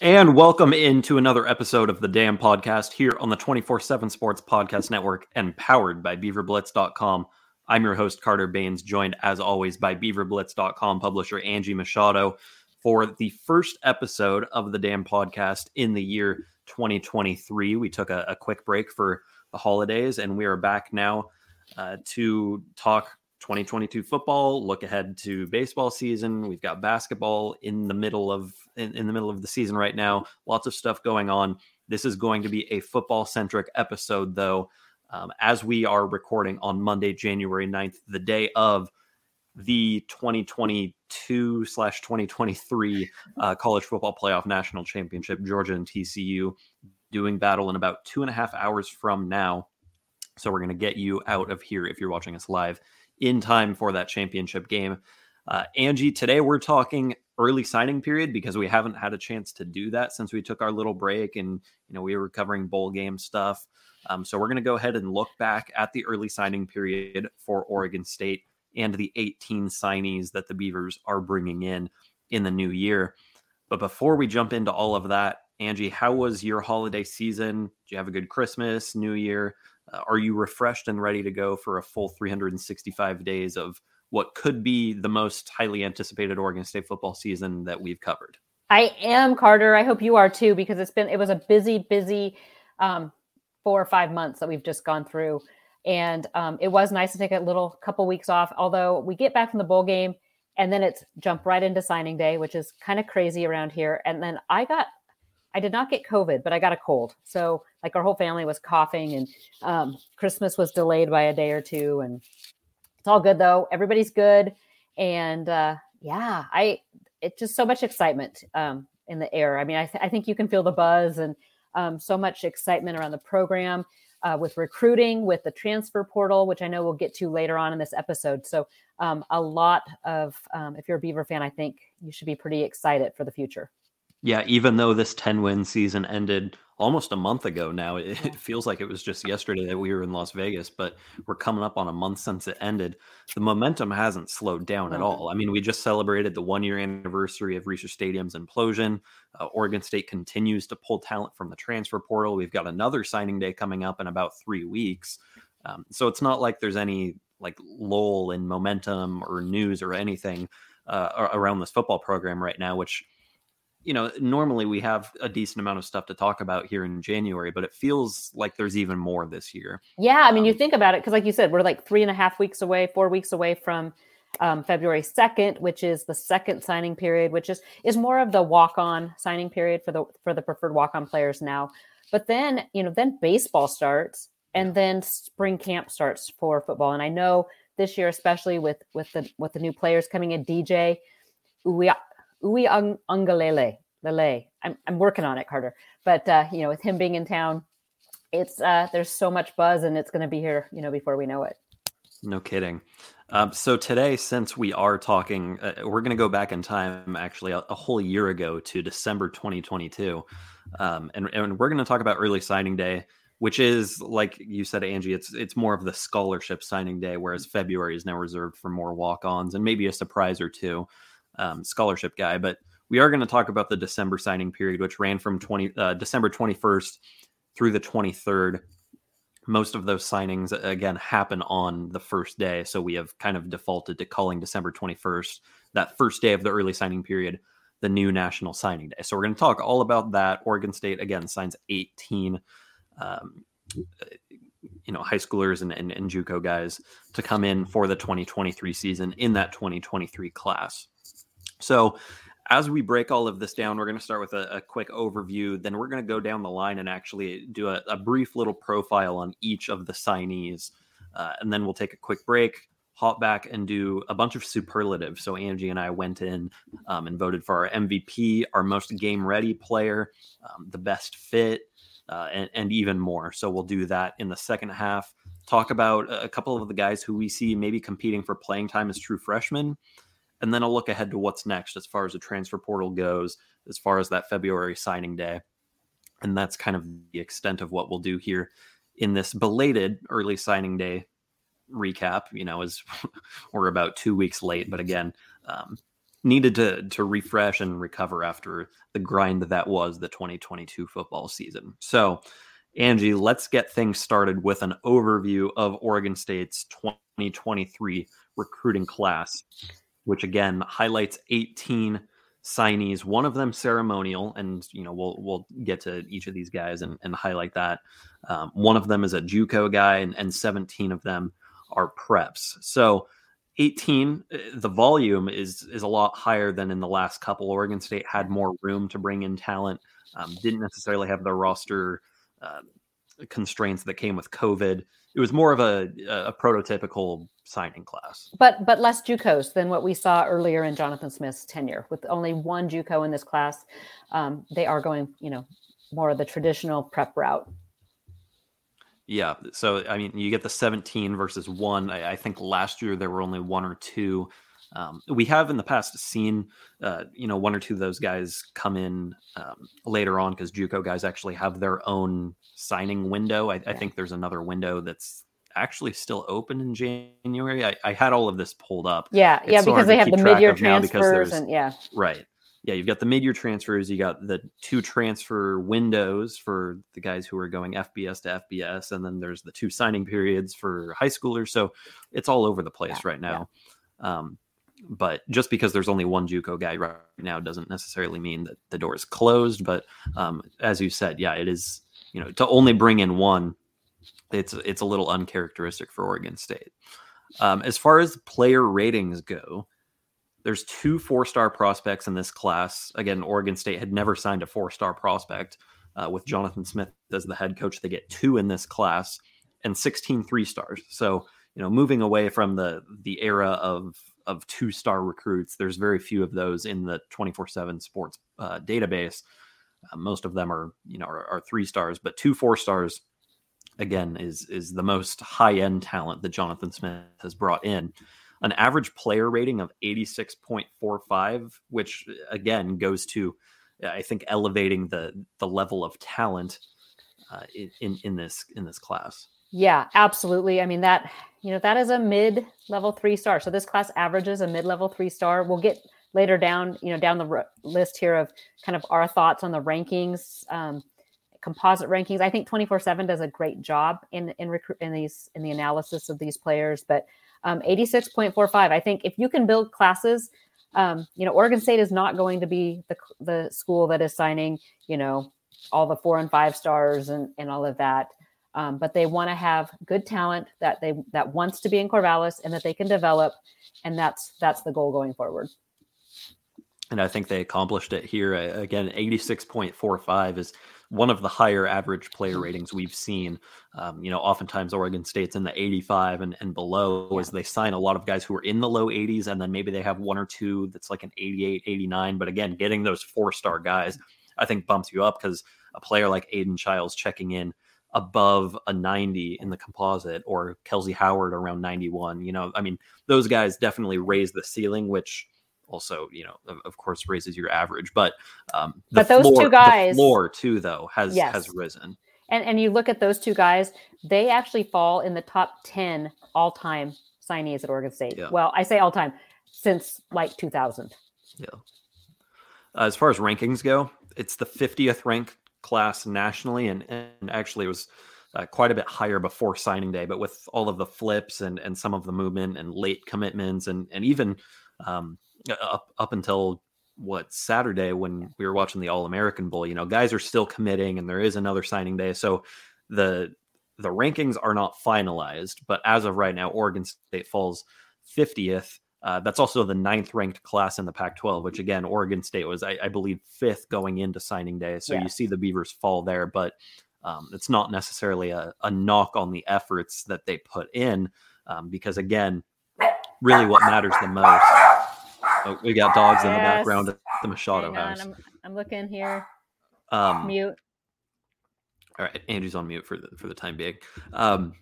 And welcome into another episode of the Dam Podcast here on the 24 7 Sports Podcast Network and powered by BeaverBlitz.com. I'm your host, Carter Bahns, joined as always by BeaverBlitz.com publisher Angie Machado for the first episode of the Dam Podcast in the year 2023. We took a, a quick break for the holidays and we are back now uh, to talk 2022 football, look ahead to baseball season. We've got basketball in the middle of in, in the middle of the season right now. Lots of stuff going on. This is going to be a football centric episode though. Um, as we are recording on Monday, January 9th, the day of the 2022 slash 2023 uh, college football playoff national championship, Georgia and TCU doing battle in about two and a half hours from now. So we're going to get you out of here if you're watching us live in time for that championship game. Uh, Angie, today we're talking early signing period because we haven't had a chance to do that since we took our little break and you know we were covering bowl game stuff. Um, so we're going to go ahead and look back at the early signing period for Oregon State and the 18 signees that the Beavers are bringing in in the new year. But before we jump into all of that, Angie, how was your holiday season? Did you have a good Christmas, New Year? Uh, are you refreshed and ready to go for a full 365 days of what could be the most highly anticipated Oregon State football season that we've covered? I am Carter. I hope you are too, because it's been it was a busy, busy um, four or five months that we've just gone through, and um, it was nice to take a little couple weeks off. Although we get back from the bowl game, and then it's jump right into signing day, which is kind of crazy around here. And then I got, I did not get COVID, but I got a cold. So like our whole family was coughing, and um, Christmas was delayed by a day or two, and it's all good though. Everybody's good, and uh, yeah, I it's just so much excitement um, in the air. I mean, I, th- I think you can feel the buzz and um, so much excitement around the program uh, with recruiting, with the transfer portal, which I know we'll get to later on in this episode. So, um, a lot of, um, if you're a Beaver fan, I think you should be pretty excited for the future. Yeah, even though this 10 win season ended almost a month ago now, it, it, feels like it was just yesterday that we were in Las Vegas, but we're coming up on a month since it ended. The momentum hasn't slowed down at all. I mean, we just celebrated the one year anniversary of Reser Stadium's implosion. Uh, Oregon State continues to pull talent from the transfer portal. We've got another signing day coming up in about three weeks. Um, so it's not like there's any like lull in momentum or news or anything uh, around this football program right now, which you know, normally we have a decent amount of stuff to talk about here in January, but it feels like there's even more this year. Yeah. I mean, um, you think about it, because like you said, we're like three and a half weeks away, four weeks away from um, February 2nd, which is the second signing period, which is is more of the walk-on signing period for the for the preferred walk-on players now. But then, you know, then baseball starts and then spring camp starts for football. And I know this year, especially with with the with the new players coming in, DJ Uia Ui Ungalele. Lele. I'm, I'm working on it, Carter. But uh, you know, with him being in town, it's uh, there's so much buzz, and it's going to be here, you know, before we know it. No kidding. Um, so today, since we are talking, uh, we're going to go back in time actually a, a, whole year ago to December 2022. Um, and, and we're going to talk about early signing day, which is like you said, Angie, it's it's more of the scholarship signing day, whereas February is now reserved for more walk-ons and maybe a surprise or two, um, scholarship guy. But we are going to talk about the December signing period, which ran from 20 uh, December 21st through the 23rd most of those signings again happen on the first day so we have kind of defaulted to calling december 21st that first day of the early signing period the new national signing day. So we're going to talk all about that. Oregon state again signs 18 um, you know high schoolers and, and, and juco guys to come in for the 2023 season in that 2023 class so as we break all of this down, we're going to start with a, a quick overview. Then we're going to go down the line and actually do a, a brief little profile on each of the signees. Uh, and then we'll take a quick break, hop back, and do a bunch of superlatives. So Angie and I went in um, and voted for our MVP, our most game ready player, um, the best fit, uh, and, and even more. So we'll do that in the second half. Talk about a couple of the guys who we see maybe competing for playing time as true freshmen and then I'll look ahead to what's next as far as the transfer portal goes, as far as that February signing day. And that's kind of the extent of what we'll do here in this belated early signing day recap. You know, as we're about two weeks late, but again, um, needed to to refresh and recover after the grind that was the 2022 football season. So, Angie, let's get things started with an overview of Oregon State's 2023 recruiting class which again highlights 18 signees, one of them ceremonial, and you know we'll we'll get to each of these guys and, and highlight that. Um, one of them is a JUCO guy, and, and 17 of them are preps. So 18, eh, the volume is is a lot higher than in the last couple. Oregon State had more room to bring in talent, um, didn't necessarily have the roster uh, constraints that came with COVID. It was more of a, a prototypical signing class. But but less JUCOs than what we saw earlier in Jonathan Smith's tenure. With only one JUCO in this class, um, they are going, you know, more of the traditional prep route. Yeah. So I mean, you get the 17 versus one. I, I think last year there were only one or two. Um, we have in the past seen, uh, you know, one or two of those guys come in um, later on because JUCO guys actually have their own signing window. I, yeah. I think there's another window that's actually still open in January. I, I had all of this pulled up. Yeah, it's yeah, because they have the mid-year transfers and yeah, right. Yeah, you've got the mid-year transfers. You got the two transfer windows for the guys who are going FBS to FBS, and then there's the two signing periods for high schoolers. So it's all over the place yeah, right now. Yeah. Um, but just because there's only one JUCO guy right now doesn't necessarily mean that the door is closed. But um, as you said, yeah, it is. You know, to only bring in one it's it's a little uncharacteristic for Oregon State. Um, as far as player ratings go, there's two four star prospects in this class. Again, Oregon State had never signed a four star prospect. Uh, with Jonathan Smith as the head coach, they get two in this class and 16 three stars. So, you know, moving away from the the era of of two star recruits, there's very few of those in the 24 7 sports uh, database. Uh, most of them are, you know, are, are three stars, but two four stars again is is the most high end talent that Jonathan Smith has brought in. An average player rating of 86.45, which again goes to I think elevating the the level of talent uh, in in this in this class. Yeah, absolutely. I mean that you know that is a mid level three star. So this class averages a mid level three star. We'll get later down you know down the list here of kind of our thoughts on the rankings. Um, composite rankings. I think 24 7 does a great job in in recruit in these in the analysis of these players. But um, 86.45, I think if you can build classes, um, you know, Oregon State is not going to be the the school that is signing, you know, all the four and five stars and and all of that. Um, but they want to have good talent that they that wants to be in Corvallis and that they can develop, and that's that's the goal going forward and I think they accomplished it here. Again, 86.45 is one of the higher average player mm-hmm. ratings we've seen. Um, you know, oftentimes Oregon State's in the 85 and, and below yeah. as they sign a lot of guys who are in the low 80s, and then maybe they have one or two that's like an 88, 89. But again, getting those four star guys, I think bumps you up because a player like Aidan Chiles checking in above a 90 in the composite or Kelsey Howard around 91. You know, I mean, those guys definitely raise the ceiling, which also, you know, of, of course raises your average. But um the But those two floor, the guys- floor too though has Yes. has risen. And and you look at those two guys, they actually fall in the top 10 all-time signees at Oregon State. Yeah. Well, I say all time since like 2000. Yeah. Uh, as far as rankings go, it's the 50th ranked class nationally, and, and actually it was uh, quite a bit higher before signing day. But with all of the flips and and some of the movement and late commitments, and and even um, up up until what Saturday when we were watching the All American Bowl, you know, guys are still committing, and there is another signing day. So the the rankings are not finalized, but as of right now, Oregon State falls 50th. Uh, that's also the ninth ranked class in the Pac 12, which again, Oregon State was, I, I believe, fifth going into signing day. So you see the Beavers fall there, but um, it's not necessarily a, a knock on the efforts that they put in, um, because again, really what matters the most. Oh, we got dogs in the background at the Machado house. I'm, I'm looking here. Um, Mute. All right, Andrew's on mute for the for the time being. Um,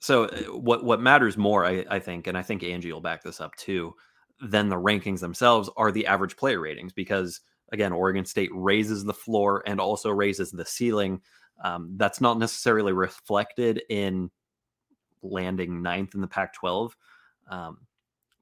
so uh, what what matters more, I, I think, and I think Angie will back this up too, than the rankings themselves are the average player ratings because again, Oregon State raises the floor and also raises the ceiling. Um, that's not necessarily reflected in landing ninth in the Pac-12. Um,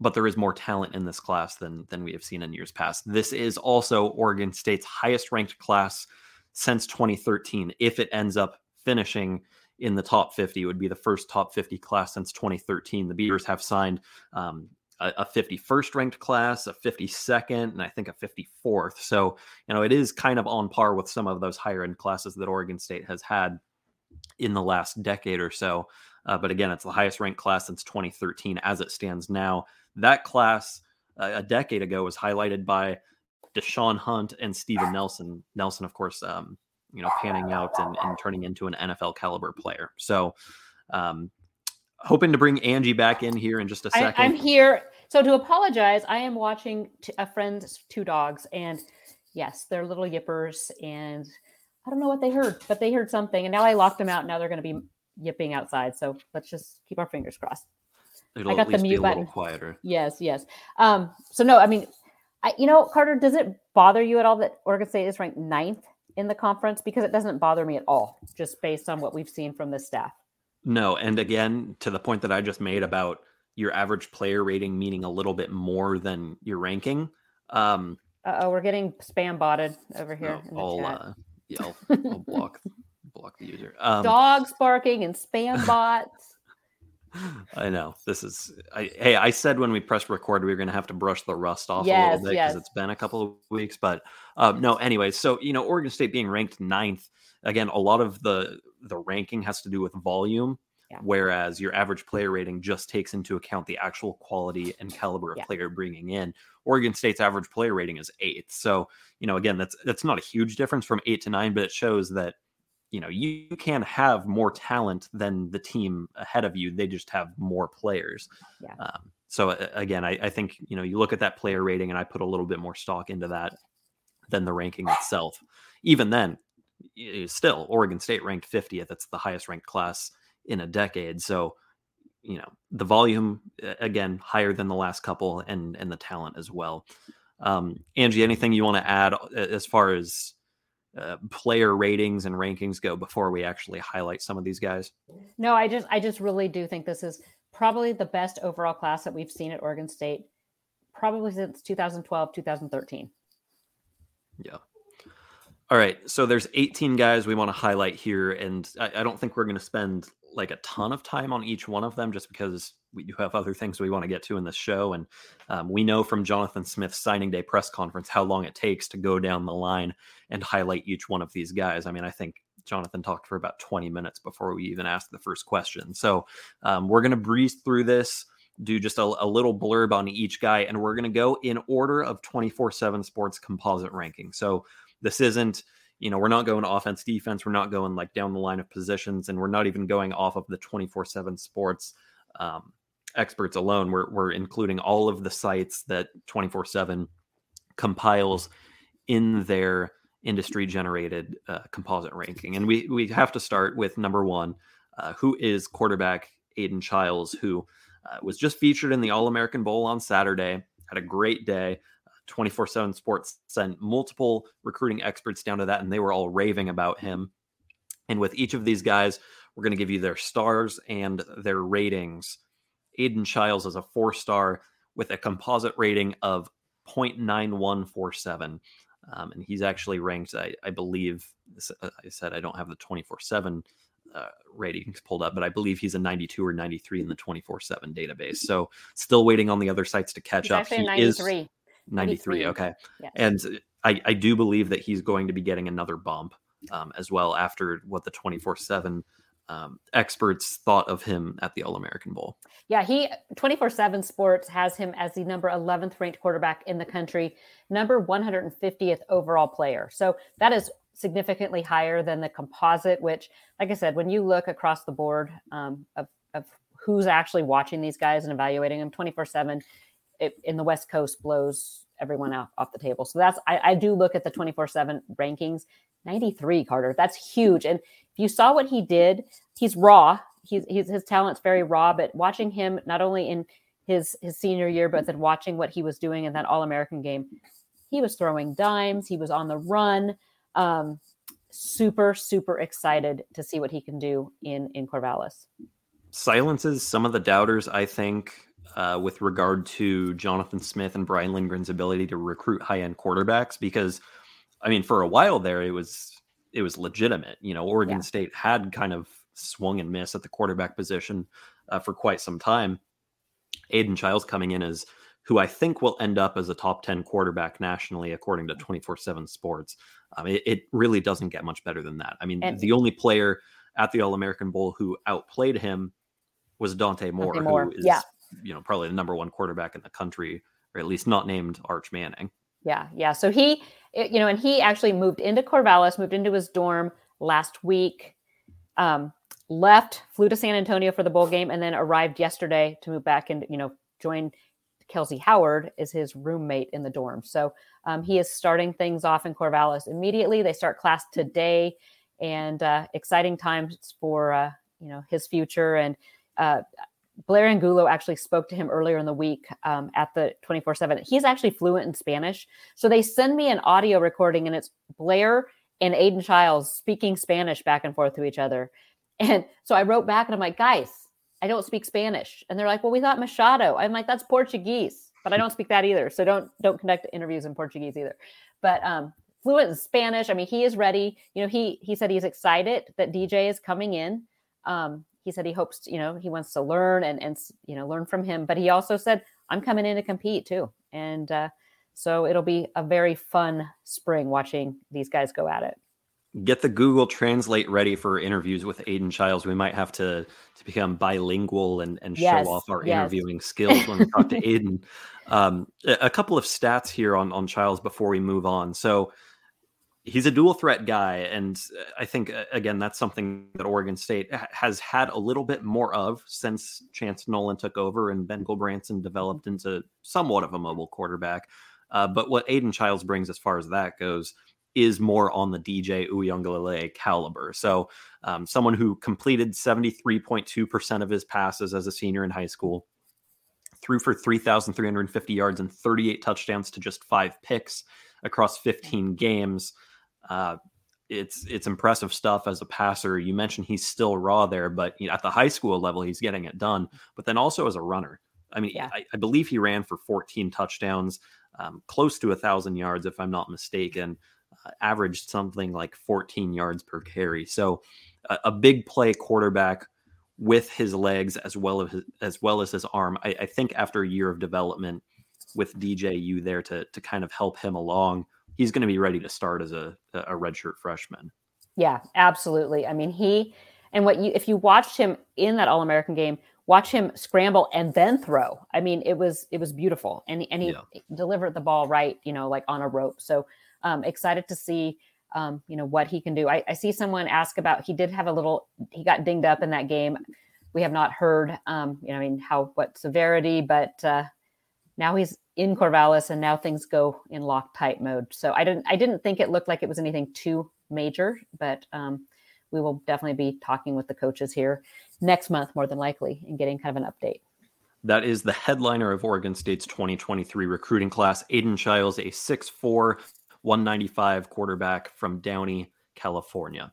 but there is more talent in this class than than we have seen in years past. This is also Oregon State's highest ranked class since 2013. If it ends up finishing in the top 50, it would be the first top 50 class since 2013. The Beavers have signed um, a, a 51st ranked class, a 52nd, and I think a 54th. So, you know, it is kind of on par with some of those higher end classes that Oregon State has had in the last decade or so. Uh, but again, it's the highest ranked class since 2013 as it stands now. That class uh, a decade ago was highlighted by Deshaun Hunt and Steven Nelson. Nelson, of course, um, you know, panning out and, and turning into an NFL caliber player. So, um, hoping to bring Angie back in here in just a second. I'm here. So to apologize, I am watching t- a friend's two dogs, and yes, they're little yippers, and I don't know what they heard, but they heard something, and now I locked them out. Now they're going to be yipping outside. So let's just keep our fingers crossed. It'll I got at the least be mute a little button. quieter. Yes, yes. Um, so no, I mean, I, you know, Carter, does it bother you at all that Oregon State is ranked ninth in the conference? Because it doesn't bother me at all, just based on what we've seen from the staff. No, and again, to the point that I just made about your average player rating meaning a little bit more than your ranking. Um, Uh oh, we're getting spam botted over here no, I'll, uh, yeah, I'll, I'll block block the user. Um, Dogs barking and spam bots. I know this is. I, hey, I said when we pressed record we were going to have to brush the rust off a little bit because yes. it's been a couple of weeks. But uh, no, anyways. So you know, Oregon State being ranked ninth again, a lot of the the ranking has to do with volume, Yeah. whereas your average player rating just takes into account the actual quality and caliber of Yeah. player bringing in. Oregon State's average player rating is eighth. So you know, again, that's that's not a huge difference from eight to nine, but it shows that you know you, can have more talent than the team ahead of you they just have more players. Yeah. um, so uh, again I, I think you know you look at that player rating and i put a little bit more stock into that than the ranking itself. Even then still oregon state ranked 50th that's the highest ranked class in a decade. So you know the volume again higher than the last couple and and the talent as well. Um angie anything you want to add uh, as far as uh, player ratings and rankings go before we actually highlight some of these guys. No, I just I just really do think this is probably the best overall class that we've seen at Oregon State, probably since 2012, 2013. Yeah. All right. So there's 18 guys we want to highlight here, and I, I don't think we're going to spend like a ton of time on each one of them, just because we do have other things we want to get to in this show. And um, we know from Jonathan Smith's signing day press conference how long it takes to go down the line and highlight each one of these guys. I mean, I think Jonathan talked for about 20 minutes before we even asked the first question. So um, we're going to breeze through this, do just a, a little blurb on each guy, and we're going to go in order of 24 7 sports composite ranking. So this isn't, you know, we're not going offense, defense. We're not going like down the line of positions, and we're not even going off of the 24 7 sports um, experts alone. We're, we're including all of the sites that 24 7 compiles in their industry generated uh, composite ranking. And we, we have to start with number one, uh, who is quarterback Aidan Chiles, who uh, was just featured in the All American Bowl on Saturday, had a great day. 24 7 Sports sent multiple recruiting experts down to that, and they were all raving about him. And with each of these guys, we're going to give you their stars and their ratings. Aidan Chiles is a four star with a composite rating of 0.9147. Um, and he's actually ranked, I, I believe, uh, I said I don't have the 24 7 uh, ratings pulled up, but I believe he's a 92 or 93 in the 24 7 database. So still waiting on the other sites to catch He's up. actually He 93. is 93. Okay. Yes. And I, I do believe that he's going to be getting another bump um, as well after what the 24 7 um, experts thought of him at the All American Bowl. Yeah, he 24 7 Sports has him as the number 11th ranked quarterback in the country, number 150th overall player. So that is significantly higher than the composite, which, like I said, when you look across the board um, of, of who's actually watching these guys and evaluating them 24 7 in the West Coast blows everyone out off the table. So that's, I, I do look at the 24 7 rankings. 93, Carter. That's huge. And if you saw what he did, he's raw. He's, he's his talent's very raw, but watching him not only in his his senior year, but then watching what he was doing in that All American game, he was throwing dimes. He was on the run. Um, super super excited to see what he can do in in Corvallis. Silences some of the doubters, I think, uh, with regard to Jonathan Smith and Brian Lindgren's ability to recruit high end quarterbacks because. I mean, for a while there, it was it was legitimate. You know, Oregon Yeah. State had kind of swung and missed at the quarterback position uh, for quite some time. Aidan Chiles coming in as who I think will end up as a top 10 quarterback nationally, according to 24 7 Sports. Um, it, it really doesn't get much better than that. I mean, And- the only player at the All American Bowl who outplayed him was Dante Moore, Moore, who is, yeah. you know, probably the number one quarterback in the country, or at least not named Arch Manning. Yeah, yeah. So he, it- you know, and he actually moved into Corvallis, moved into his dorm last week, um, left, flew to San Antonio for the bowl game, and then arrived yesterday to move back and you know join Kelsey Howard is his roommate in the dorm. So um, he is starting things off in Corvallis immediately. They start class today, and uh, exciting times for uh, you know his future and. Uh, Blair Angulo actually spoke to him earlier in the week um, at the 24 7. He's actually fluent in Spanish. So they send me an audio recording, and it's Blair and Aidan Chiles speaking Spanish back and forth to each other. And so I wrote back and I'm like, guys, I don't speak Spanish. And they're like, well, we thought Machado. I'm like, that's Portuguese, but I don't speak that either. So don't don't conduct interviews in Portuguese either. But um, fluent in Spanish. I mean, he is ready. You know, he he said he's excited that DJ is coming in. Um, he said he hopes, to, you know, he wants to learn and and you know learn from him. But he also said, I'm coming in to compete too. And uh, so it'll be a very fun spring watching these guys go at it. Get the Google Translate ready for interviews with Aidan Chiles. We might have to to become bilingual and, and Yes, show off our yes. interviewing skills when we talk to Aidan. Um, a a couple of stats here on on Chiles before we move on. So he's a dual threat guy, and uh, I think uh, again that's something that Oregon State has had a little bit more of since Chance Nolan took over and Ben Branson developed into somewhat of a mobile quarterback. Uh, but what Aidan Chiles brings as far as that goes is more on the DJ Uiagalelei caliber. So um, someone who completed 73.2% of his passes as a senior in high school, threw for 3,350 yards and 38 touchdowns to just five picks across 15 games. Uh, it's it's impressive stuff as a passer. You mentioned he's still raw there, but you know, at the high school level, he's getting it done. But then also as a runner, I mean, Yeah. I, I believe he ran for 14 touchdowns, um, close to a thousand yards, if I'm not mistaken. Uh, averaged something like 14 yards per carry. So a, a big play quarterback with his legs as well as his, as well as his arm. I, I think after a year of development with DJU there to to kind of help him along, he's going to be ready to start as a a redshirt freshman. Yeah, absolutely. I mean, he and what you if you watched him in that All American game, watch him scramble and then throw. I mean, it was it was beautiful, and and he Yeah. delivered the ball right, you know, like on a rope. So um, excited to see. Um, you know what he can do. I, I see someone ask about. He did have a little. He got dinged up in that game. We have not heard. Um, you know, I mean, how what severity, but uh, now he's in Corvallis, and now things go in lock Loctite mode. So I didn't I didn't think it looked like it was anything too major, but um, we will definitely be talking with the coaches here next month, more than likely, and getting kind of an update. That is the headliner of Oregon State's 2023 recruiting class, Aidan Chiles, a 6'4, 195 quarterback from Downey, California.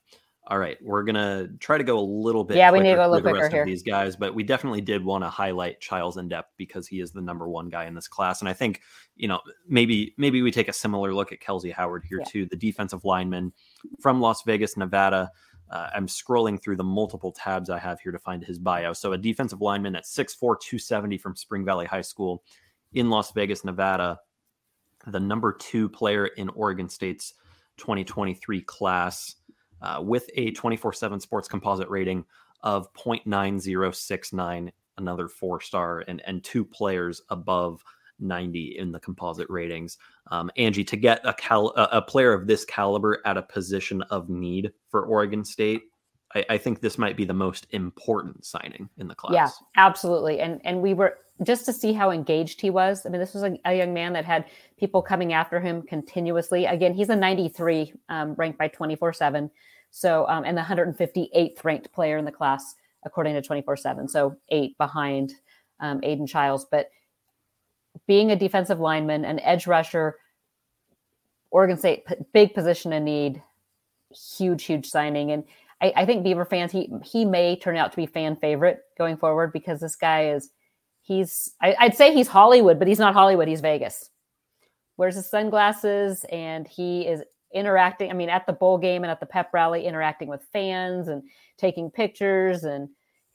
All right, we're gonna try to go a little bit. Yeah, we need to go a little quicker here. These guys, but we definitely did want to highlight Chiles in depth because he is the number one guy in this class, and I think you know maybe maybe we take a similar look at Kelsey Howard here Yeah. too, the defensive lineman from Las Vegas, Nevada. Uh, I'm scrolling through the multiple tabs I have here to find his bio. So a defensive lineman at 6'4", 270 from Spring Valley High School in Las Vegas, Nevada. The number two player in Oregon State's 2023 class uh, with a 24-7 sports composite rating of 0.9069, another four-star, and, and two players above 90 in the composite ratings. Um, Angie, to get a, cal- a player of this caliber at a position of need for Oregon State, I, I think this might be the most important signing in the class. Yeah, absolutely. And and we were just to see how engaged he was. I mean, this was a, a young man that had people coming after him continuously. Again, he's a 93, um, ranked by 24 7. So, um, and the 158th ranked player in the class, according to 24 7. So, eight behind um, Aidan Chiles. But being a defensive lineman, an edge rusher, Oregon State, p- big position in need, huge, huge signing. And I, I think Beaver fans, he he may turn out to be fan favorite going forward because this guy is he's I, I'd say he's Hollywood, but he's not Hollywood, he's Vegas. Wears his sunglasses and he is interacting. I mean, at the bowl game and at the pep rally, interacting with fans and taking pictures, and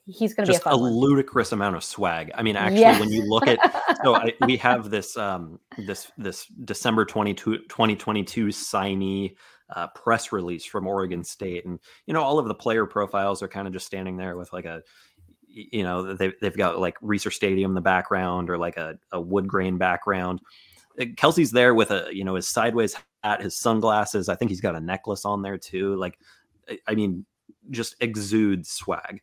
he's going to be a a, ludicrous amount of swag. I mean, actually, Yes. when you look at so I, we have this um this this December 22, 2022 signee uh, press release from Oregon State, and you know all of the player profiles are kind of just standing there with like a you know they they've got like Reser Stadium in the background or like a, a wood grain background. Uh, Kelsey's there with a you know his sideways hat, his sunglasses. I think he's got a necklace on there too. Like, I- I mean, just exudes swag.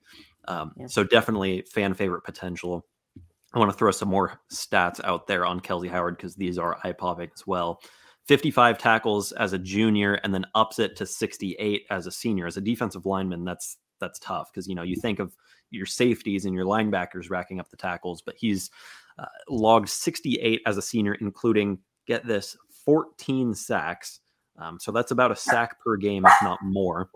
Um, Yeah. So definitely fan favorite potential. I want to throw some more stats out there on Kelsey Howard because these are eye popping as well. 55 tackles as a junior and then ups it to 68 as a senior. As a defensive lineman, that's that's tough because you know you think of your safeties and your linebackers racking up the tackles, but he's uh, logged 68 as a senior, including get this 14 sacks. Um, so that's about a sack per game, if not more.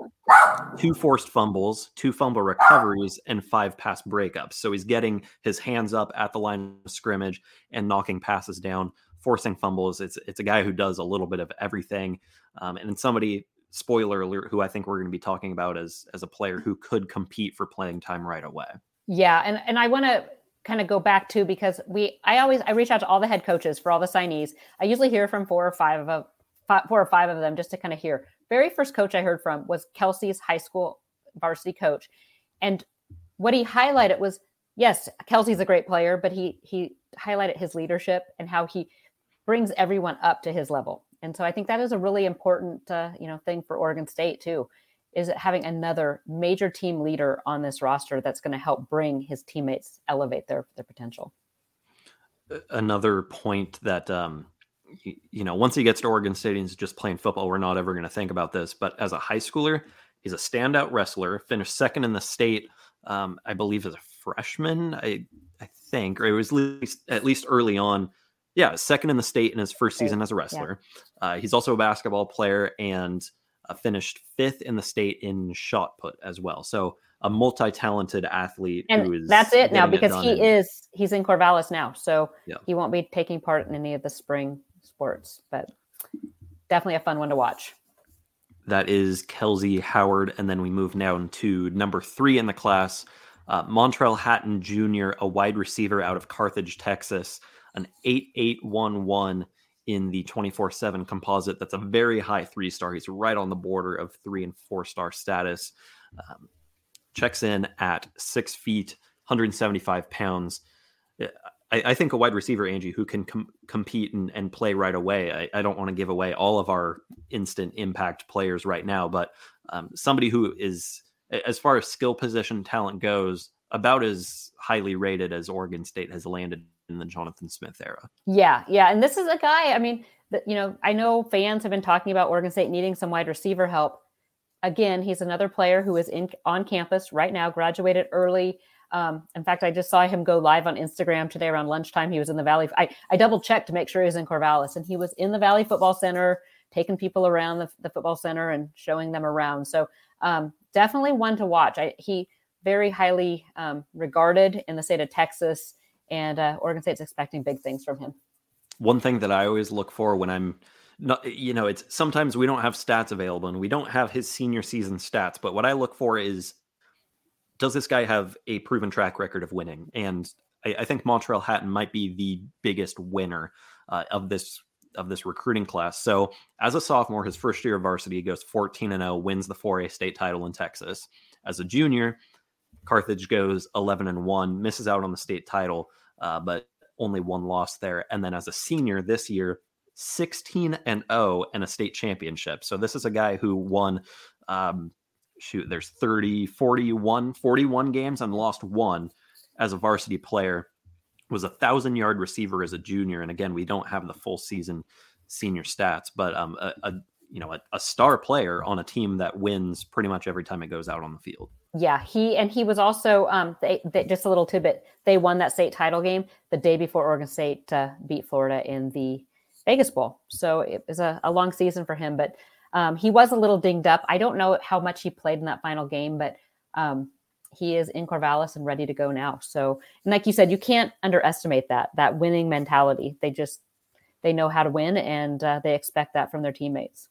Two forced fumbles, two fumble recoveries, and five pass breakups. So he's getting his hands up at the line of scrimmage and knocking passes down, forcing fumbles. It's it's a guy who does a little bit of everything, um, and somebody. Spoiler alert! Who I think we're going to be talking about as as a player who could compete for playing time right away. Yeah, and and I want to kind of go back to because we I always I reach out to all the head coaches for all the signees. I usually hear from four or five of five, four or five of them just to kind of hear. Very first coach I heard from was Kelsey's high school varsity coach, and what he highlighted was yes, Kelsey's a great player, but he he highlighted his leadership and how he brings everyone up to his level. And so I think that is a really important uh, you know thing for Oregon State too is having another major team leader on this roster that's going to help bring his teammates elevate their their potential. another point that um you, you know once he gets to Oregon State and he's just playing football, we're not ever going to think about this. But as a high schooler, he's a standout wrestler. Finished second in the state, um, I believe, as a freshman. I I think, or it was at least at least early on. Yeah, second in the state in his first season as a wrestler. Uh, he's also a basketball player and uh, finished fifth in the state in shot put as well. So a multi-talented athlete And is that's it now because done he in- is he's in Corvallis now, so Yeah. he won't be taking part in any of the spring sports, but definitely a fun one to watch. That is Kelsey Howard. And then we move now to number three in the class, uh, Montrell Hatton Jr., a wide receiver out of Carthage, Texas, an 8811 in the 24 7 composite. That's a very high three star. He's right on the border of three and four star status. Um, checks in at six feet, 175 pounds. Uh, I, I think a wide receiver, Angie, who can com- compete and, and play right away. I, I don't want to give away all of our instant impact players right now, but um, somebody who is, as far as skill position talent goes, about as highly rated as Oregon State has landed in the Jonathan Smith era. Yeah, yeah, and this is a guy. I mean, that you know, I know fans have been talking about Oregon State needing some wide receiver help. Again, he's another player who is in on campus right now, graduated early. Um, in fact, I just saw him go live on Instagram today around lunchtime. He was in the Valley. I, I double checked to make sure he was in Corvallis, and he was in the Valley Football Center, taking people around the, the football center and showing them around. So um, definitely one to watch. I, he very highly um, regarded in the state of Texas, and uh, Oregon State's expecting big things from him. One thing that I always look for when I'm not, you know, it's sometimes we don't have stats available and we don't have his senior season stats, but what I look for is does this guy have a proven track record of winning? And I, I think Montrell Hatton might be the biggest winner uh, of this of this recruiting class. So as a sophomore, his first year of varsity, goes 14 and 0, wins the 4A state title in Texas. As a junior, Carthage goes 11 and 1, misses out on the state title, uh, but only one loss there. And then as a senior this year, 16 and 0 and a state championship. So this is a guy who won um, shoot, there's 30, 41, 41 games and lost one as a varsity player. Was a thousand yard receiver as a junior, and again, we don't have the full season senior stats, but um, a, a you know a, a, star player on a team that wins pretty much every time it goes out on the field. Yeah, he and he was also um, they, they, just a little tidbit. They won that state title game the day before Oregon State uh, beat Florida in the Vegas Bowl. So it was a, a long season for him, but um, he was a little dinged up. I don't know how much he played in that final game, but um, he is in Corvallis and ready to go now. So, and like you said, you can't underestimate that that winning mentality. They just they know how to win, and uh, they expect that from their teammates.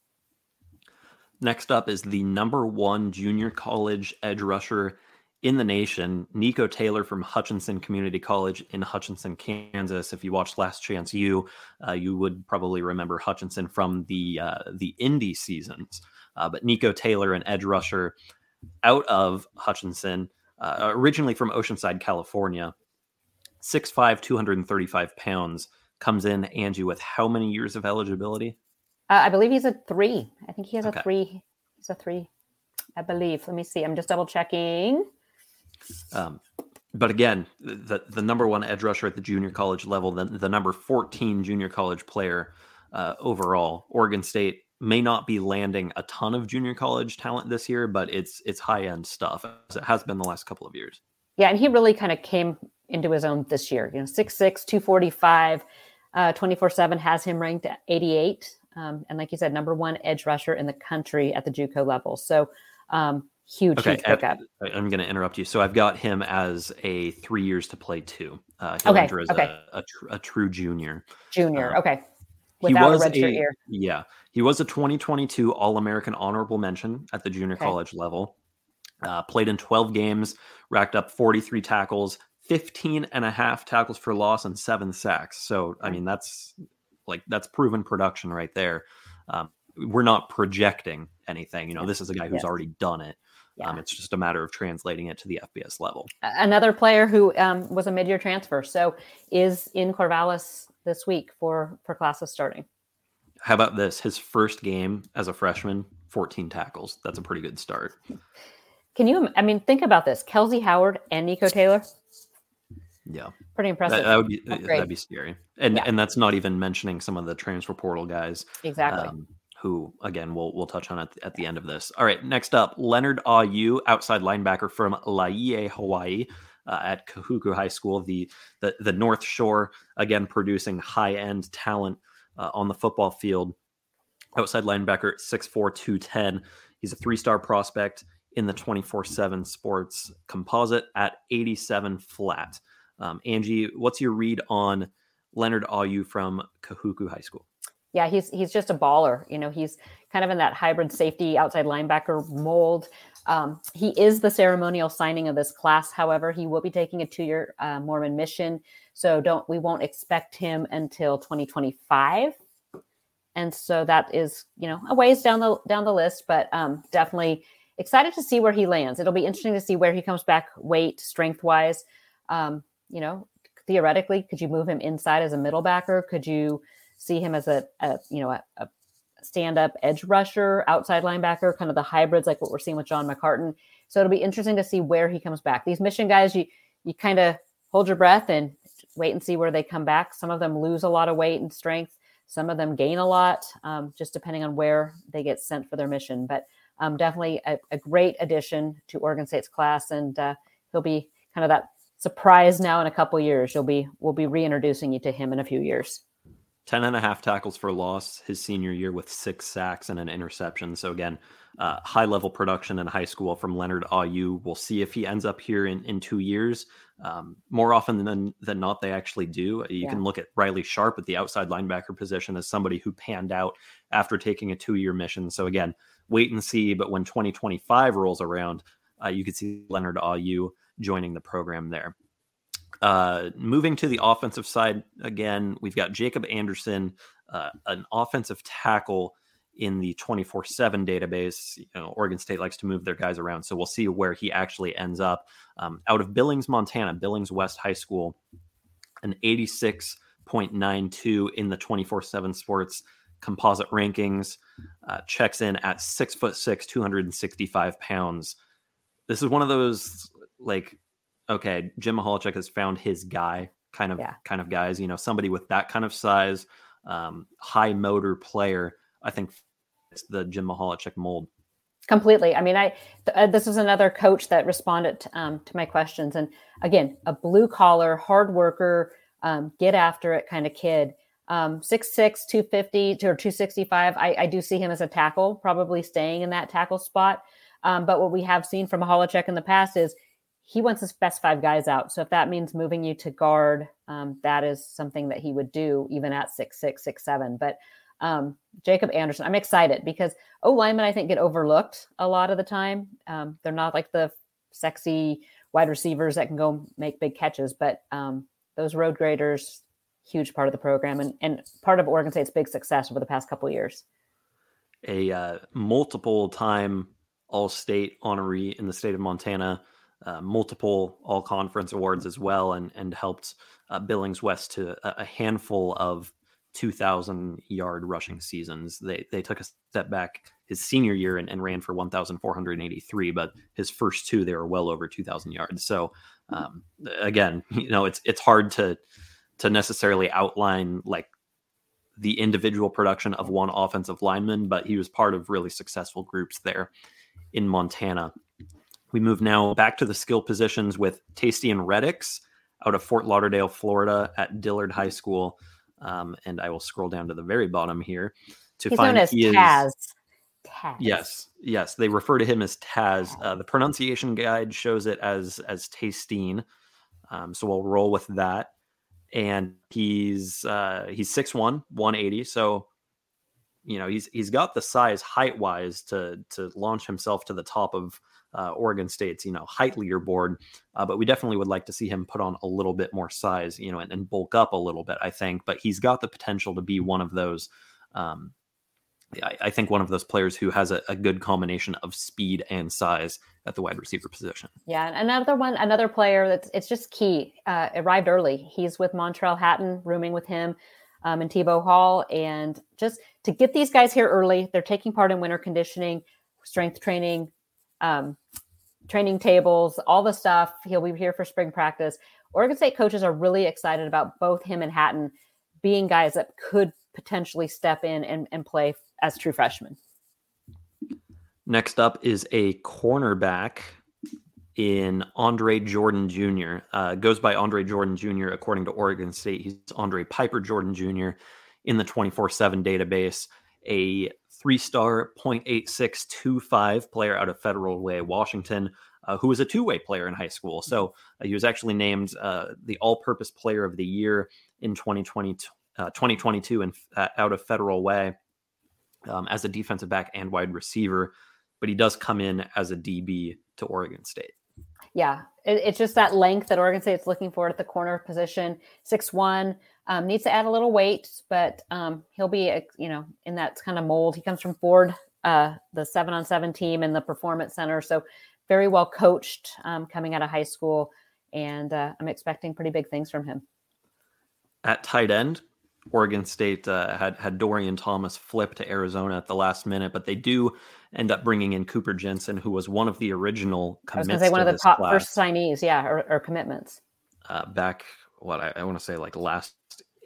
Next up is the number one junior college edge rusher in the nation, Nico Taylor from Hutchinson Community College in Hutchinson, Kansas. If you watched Last Chance U, uh, you would probably remember Hutchinson from the uh, the Indy seasons. Uh, but Nico Taylor, an edge rusher out of Hutchinson, uh, originally from Oceanside, California, 6'5", 235 pounds, comes in, Angie, with how many years of eligibility? Uh, I believe he's a three. I think he has okay. a three. He's a three. I believe. Let me see. I'm just double checking. Um, but again, the the number one edge rusher at the junior college level, the, the number 14 junior college player uh, overall. Oregon State may not be landing a ton of junior college talent this year, but it's it's high end stuff as it has been the last couple of years. Yeah, and he really kind of came into his own this year. You know, 6'6", 245, uh, 24-7 has him ranked at 88. Um, and like you said, number one edge rusher in the country at the JUCO level. So um, huge, okay, huge pickup. I'm going to interrupt you. So I've got him as a three years to play two. Uh, he'll okay, enter as okay. a, a, tr- a, true junior. Junior, uh, okay. Without a redshirt year. Yeah, he was a 2022 All American honorable mention at the junior okay. college level. Uh, played in 12 games, racked up 43 tackles, 15 and a half tackles for loss, and seven sacks. So, I mean, that's like that's proven production right there. Um, we're not projecting anything. You know, this is a guy who's yes. already done it. Yeah. Um, it's just a matter of translating it to the FBS level. Another player who um, was a mid-year transfer, so is in Corvallis this week for for classes starting. How about this? His first game as a freshman, 14 tackles. That's a pretty good start. Can you? I mean, think about this: Kelsey Howard and Nico Taylor. Yeah, pretty impressive. That, that would be that'd be scary, and yeah. and that's not even mentioning some of the transfer portal guys. Exactly. Um, who again we'll we'll touch on at the, at the end of this. All right, next up, Leonard Ayu, outside linebacker from Laie, Hawaii. Uh, at Kahuku High School, the, the the North Shore, again producing high end talent uh, on the football field. Outside linebacker, 6'4", 210. He's a three star prospect in the 24 7 sports composite at 87 flat. Um, Angie, what's your read on Leonard Ayu from Kahuku High School? yeah, he's he's just a baller. You know, he's kind of in that hybrid safety outside linebacker mold. Um, he is the ceremonial signing of this class. However, he will be taking a two-year uh, Mormon mission, so don't we won't expect him until 2025. And so that is, you know, a ways down the down the list, but um, definitely excited to see where he lands. It'll be interesting to see where he comes back weight, strength wise. Um, you know, theoretically, could you move him inside as a middle backer? Could you see him as a, a you know a, a stand-up edge rusher, outside linebacker, kind of the hybrids like what we're seeing with John McCartan. So it'll be interesting to see where he comes back. These mission guys, you you kind of hold your breath and wait and see where they come back. Some of them lose a lot of weight and strength. Some of them gain a lot, um, just depending on where they get sent for their mission. But um, definitely a, a, great addition to Oregon State's class, and uh, he'll be kind of that surprise now in a couple years. You'll be we'll be reintroducing you to him in a few years. 10 and a half tackles for loss his senior year with six sacks and an interception. So again, uh, high level production in high school from Leonard Ayu. We'll see if he ends up here in, in two years. Um, more often than, than not, they actually do. You yeah. can look at Riley Sharp at the outside linebacker position as somebody who panned out after taking a two year mission. So again, wait and see. But when 2025 rolls around, uh, you could see Leonard Ayu joining the program there. Uh, moving to the offensive side again, we've got Jacob Anderson, uh, an offensive tackle in the 24 7 database. You know, Oregon State likes to move their guys around. So we'll see where he actually ends up. Um, out of Billings, Montana, Billings West High School, an 86.92 in the 24 7 sports composite rankings, uh, checks in at six foot six, 265 pounds. This is one of those like okay, Jim Michalczik has found his guy kind of yeah. kind of guys, you know, somebody with that kind of size, um, high motor player. I think it's the Jim Michalczik mold. Completely. I mean, I th- uh, this is another coach that responded to, um, to my questions, and again, a blue collar, hard worker, um, get after it kind of kid. Um, 6'6", 250 or 265. I, I do see him as a tackle, probably staying in that tackle spot. Um, but what we have seen from Michalczik in the past is he wants his best five guys out. So if that means moving you to guard, um, that is something that he would do even at six six six seven. But um, Jacob Anderson, I'm excited because oh linemen I think get overlooked a lot of the time. Um, they're not like the sexy wide receivers that can go make big catches, but um, those road graders, huge part of the program and, and part of Oregon State's big success over the past couple years. A uh, multiple time All State honoree in the state of Montana uh, multiple all conference awards as well and, and helped uh, Billings West to a, a handful of 2,000 yard rushing seasons. They, they took a step back his senior year and, and ran for 1,483, but his first two, they were well over 2,000 yards. So um, again, you know, it's, it's hard to, to necessarily outline like the individual production of one offensive lineman, but he was part of really successful groups there in Montana. We move now back to the skill positions with Tasty and Reddix out of Fort Lauderdale, Florida at Dillard High School. Um, and I will scroll down to the very bottom here to He's find known as he Taz. is. Taz. Yes, yes, they refer to him as Taz. Uh, the pronunciation guide shows it as as Tastine, um, so we'll roll with that. And he's uh, he's 6'1", 180. So you know he's he's got the size height wise to to launch himself to the top of uh, Oregon State's you know height leaderboard, uh, but we definitely would like to see him put on a little bit more size, you know, and, and, bulk up a little bit. I think, but he's got the potential to be one of those. Um, I, I, think one of those players who has a, a, good combination of speed and size at the wide receiver position. Yeah, another one, another player that's it's just key. Uh, arrived early. He's with Montrell Hatton, rooming with him um, in Tebow Hall, and just to get these guys here early. They're taking part in winter conditioning, strength training, um, training tables, all the stuff. He'll be here for spring practice. Oregon State coaches are really excited about both him and Hatton being guys that could potentially step in and, and play as true freshmen. Next up is a cornerback in Andre Jordan Jr. Uh, goes by Andre Jordan Jr. according to Oregon State. He's Andre Piper Jordan Jr. in the 24 7 database, a three star 0.8625 player out of Federal Way, Washington, uh, who was a two way player in high school. So uh, he was actually named uh, the all purpose player of the year in 2020, 2022 and uh, out of Federal Way um, as a defensive back and wide receiver. But he does come in as a DB to Oregon State. Yeah, it, it's just that length that Oregon State's looking for at the corner position. Six one um, needs to add a little weight, but um, he'll be you know in that kind of mold. He comes from Ford, uh, the seven on seven team and the Performance Center, so very well coached um, coming out of high school, and uh, I'm expecting pretty big things from him. At tight end, Oregon State uh, had had Dorian Thomas flip to Arizona at the last minute, but they do end up bringing in Cooper Jensen, who was one of the original commits. I was say one of the top class, first signees, yeah, or, or commitments. Uh, back what I, I want to say like last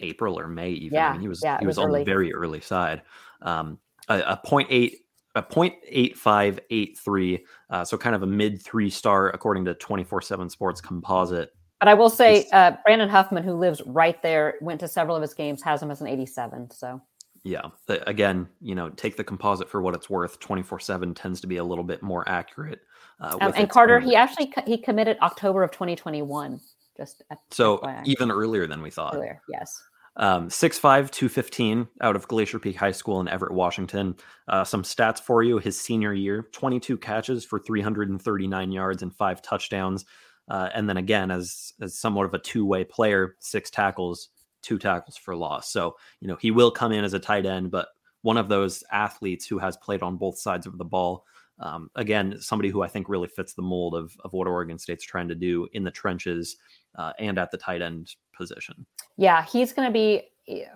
April or May even. Yeah, I mean, he was yeah, he was, was on the very early side. Um, a, a point eight a point eight five eight three, uh, so kind of a mid three star according to twenty four seven Sports composite. But I will say, uh, Brandon Huffman, who lives right there, went to several of his games, has him as an 87. So Yeah, again, you know, take the composite for what it's worth. Twenty four seven tends to be a little bit more accurate. Uh, Um, and Carter, own- he actually he committed October of 2021. Just so FYI. even earlier than we thought. earlier, yes. Um, 6'5, 215 out of Glacier Peak High School in Everett, Washington. Uh, some stats for you his senior year 22 catches for 339 yards and five touchdowns. Uh, and then again, as, as somewhat of a two way player, six tackles, two tackles for loss. So, you know, he will come in as a tight end, but one of those athletes who has played on both sides of the ball. Um, again, somebody who I think really fits the mold of, of what Oregon State's trying to do in the trenches uh, and at the tight end position. Yeah, he's going to be.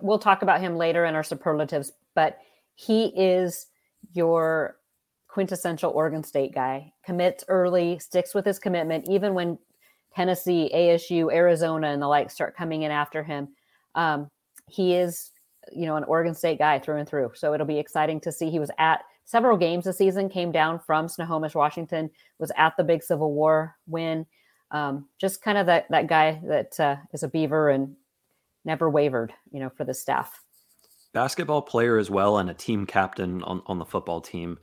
We'll talk about him later in our superlatives, but he is your quintessential Oregon State guy. Commits early, sticks with his commitment, even when Tennessee, ASU, Arizona, and the like start coming in after him. Um, he is, you know, an Oregon State guy through and through. So it'll be exciting to see. He was at several games this season. Came down from Snohomish, Washington. Was at the big Civil War win. Um, just kind of that that guy that uh, is a Beaver and never wavered, you know, for the staff. basketball player as well and a team captain on, on the football team.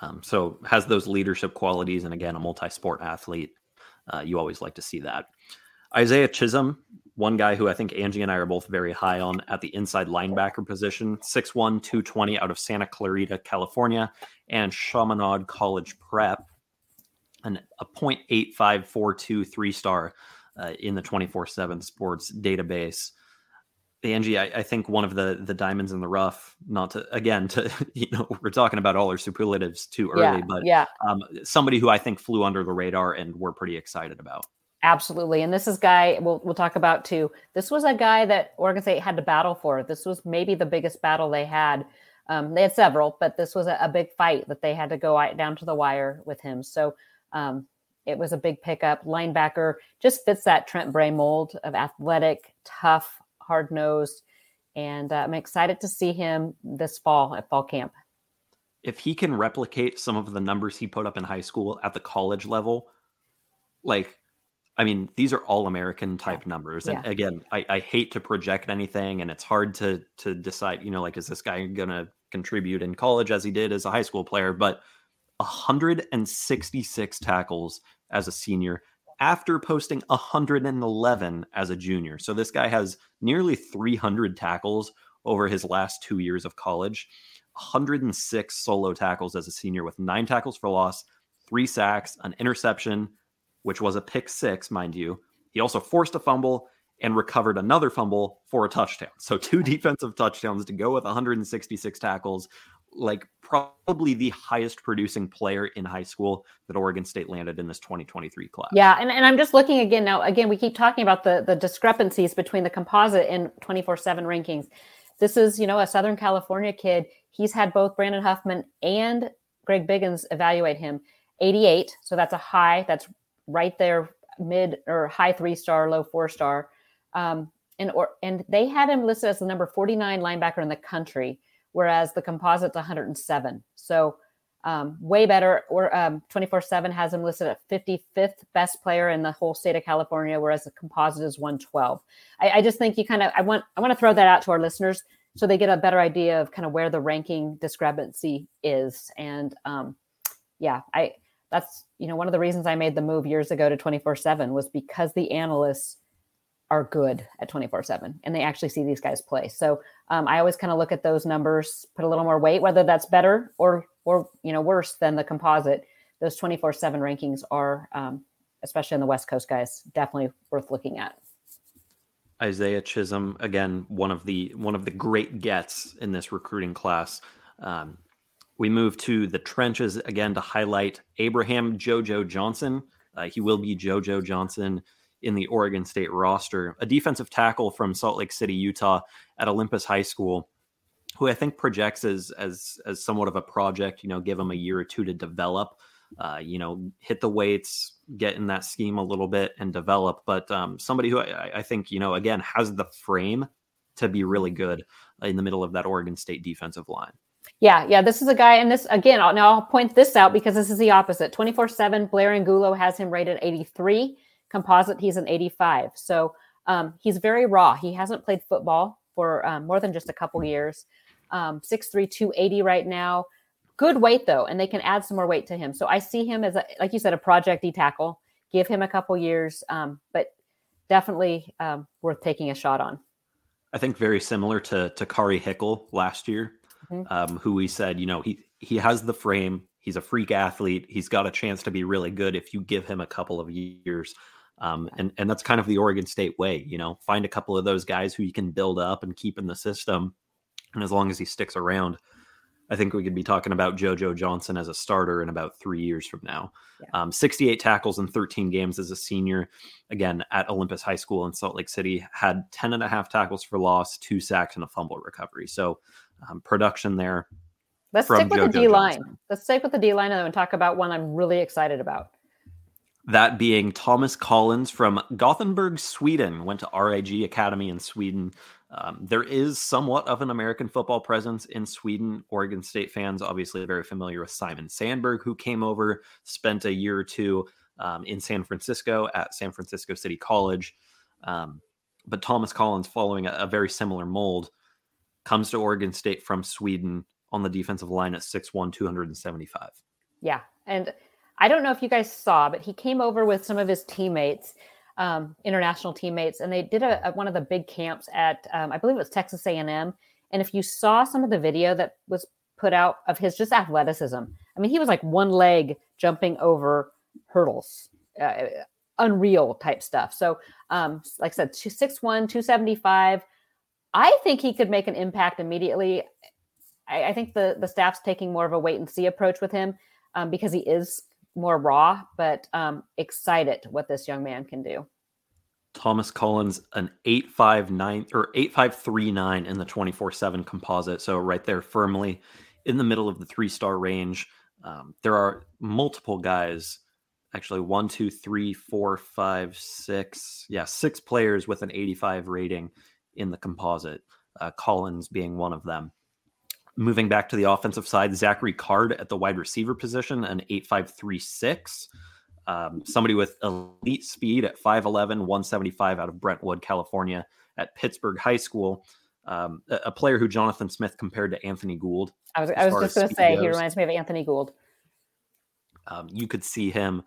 Um, so has those leadership qualities and again a multi-sport athlete. Uh, you always like to see that. Isaiah Chisholm, one guy who I think Angie and I are both very high on at the inside linebacker position, 6'1, 220 out of Santa Clarita, California, and Chaminade College Prep, and a 0.8542 three star uh, in the 24 7 sports database. Angie, I, I think one of the the diamonds in the rough. Not to again to you know we're talking about all our superlatives too early, yeah, but yeah, um, somebody who I think flew under the radar and we're pretty excited about. absolutely. And this is guy we'll we'll talk about too. This was a guy that Oregon State had to battle for. This was maybe the biggest battle they had. Um, they had several, but this was a, a big fight that they had to go out- down to the wire with him. So um, it was a big pickup. Linebacker just fits that Trent Bray mold of athletic, tough, hard nosed, and uh, I'm excited to see him this fall at fall camp. If he can replicate some of the numbers he put up in high school at the college level, like I mean, these are all American type numbers. And Yeah. again, I, I hate to project anything and it's hard to to decide, you know, like is this guy gonna contribute in college as he did as a high school player? But 166 tackles as a senior after posting 111 as a junior. So this guy has nearly 300 tackles over his last two years of college, 106 solo tackles as a senior with nine tackles for loss, three sacks, an interception, which was a pick six, mind you. He also forced a fumble and recovered another fumble for a touchdown. So two defensive touchdowns to go with 166 tackles, like probably the highest producing player in high school that Oregon State landed in this 2023 class. Yeah, and, and I'm just looking again now. Again, we keep talking about the the discrepancies between the composite and 24/7 rankings. This is, you know, a Southern California kid. He's had both Brandon Huffman and Greg Biggins evaluate him. 88, so that's a high. That's right there, mid or high three star, low four star. Um, and or and they had him listed as the number 49 linebacker in the country, whereas the composite's 107. So um, way better. Or um, 24/7 has him listed at 55th best player in the whole state of California, whereas the composite is 112. I, I just think you kind of I want I want to throw that out to our listeners so they get a better idea of kind of where the ranking discrepancy is. And um, yeah, I that's you know one of the reasons I made the move years ago to 24/7 was because the analysts are good at 24/7 and they actually see these guys play. So um, I always kind of look at those numbers, put a little more weight, whether that's better or or you know worse than the composite. Those 24/7 rankings are, um, especially on the West Coast guys, definitely worth looking at. Isaiah Chisholm, again, one of the one of the great gets in this recruiting class. Um, we move to the trenches again to highlight Abraham Jojo Johnson. Uh, he will be Jojo Johnson in the Oregon State roster, a defensive tackle from Salt Lake City, Utah, at Olympus High School, who I think projects as as as somewhat of a project. You know, give him a year or two to develop. uh, you know, hit the weights, get in that scheme a little bit and develop. But um, somebody who I, I think, you know, again, has the frame to be really good in the middle of that Oregon State defensive line. Yeah, yeah. This is a guy, and this again. I'll, now I'll point this out because this is the opposite. Twenty four seven. Blair Angulo has him rated eighty three. Composite, he's an eighty five. So um, he's very raw. He hasn't played football for um, more than just a couple years. Um, 6'3", 280 right now. Good weight though, and they can add some more weight to him. So I see him as a, like you said, a project D tackle. Give him a couple years, um, but definitely um, worth taking a shot on. I think very similar to to Kari Hickel last year, mm-hmm. um, who we said, you know, he he has the frame. He's a freak athlete. He's got a chance to be really good if you give him a couple of years. Um, and and that's kind of the Oregon State way, you know, find a couple of those guys who you can build up and keep in the system, and as long as he sticks around, I think we could be talking about JoJo Johnson as a starter in about three years from now. Yeah. Um, 68 tackles in 13 games as a senior, again at Olympus High School in Salt Lake City, had 10 and a half tackles for loss, two sacks, and a fumble recovery. So um, production there. Let's stick with JoJo the D line. Let's stick with the D line and talk about one I'm really excited about. That being Thomas Collins from Gothenburg, Sweden, went to RIG Academy in Sweden. Um, there is somewhat of an American football presence in Sweden. Oregon State fans obviously very familiar with Simon Sandberg, who came over, spent a year or two um, in San Francisco at San Francisco City College. Um, but Thomas Collins, following a, a, very similar mold, comes to Oregon State from Sweden on the defensive line at 6'1, 275. Yeah. And I don't know if you guys saw, but he came over with some of his teammates um, international teammates, and they did a, a, one of the big camps at um, I believe it was Texas A&M. And if you saw some of the video that was put out of his just athleticism, I mean, he was like one leg jumping over hurdles, uh, unreal type stuff. So, um, like I said, 6'1, 275. I think he could make an impact immediately. I, I think the the staff's taking more of a wait and see approach with him um, because he is more raw, but um, excited what this young man can do. Thomas Collins, an 859 or 8539 in the 24 7 composite. So, right there, firmly in the middle of the three star range. Um, there are multiple guys, actually, one, two, three, four, five, six. Yeah, six players with an 85 rating in the composite, uh, Collins being one of them. Moving back to the offensive side, Zachary Card at the wide receiver position, an 8536. Um, somebody with elite speed at 5'11, 175 out of Brentwood, California, at Pittsburg High School. Um, a, a, player who Jonathan Smith compared to Anthony Gould. I was, I was just going to say, goes. he reminds me of Anthony Gould. Um, you could see him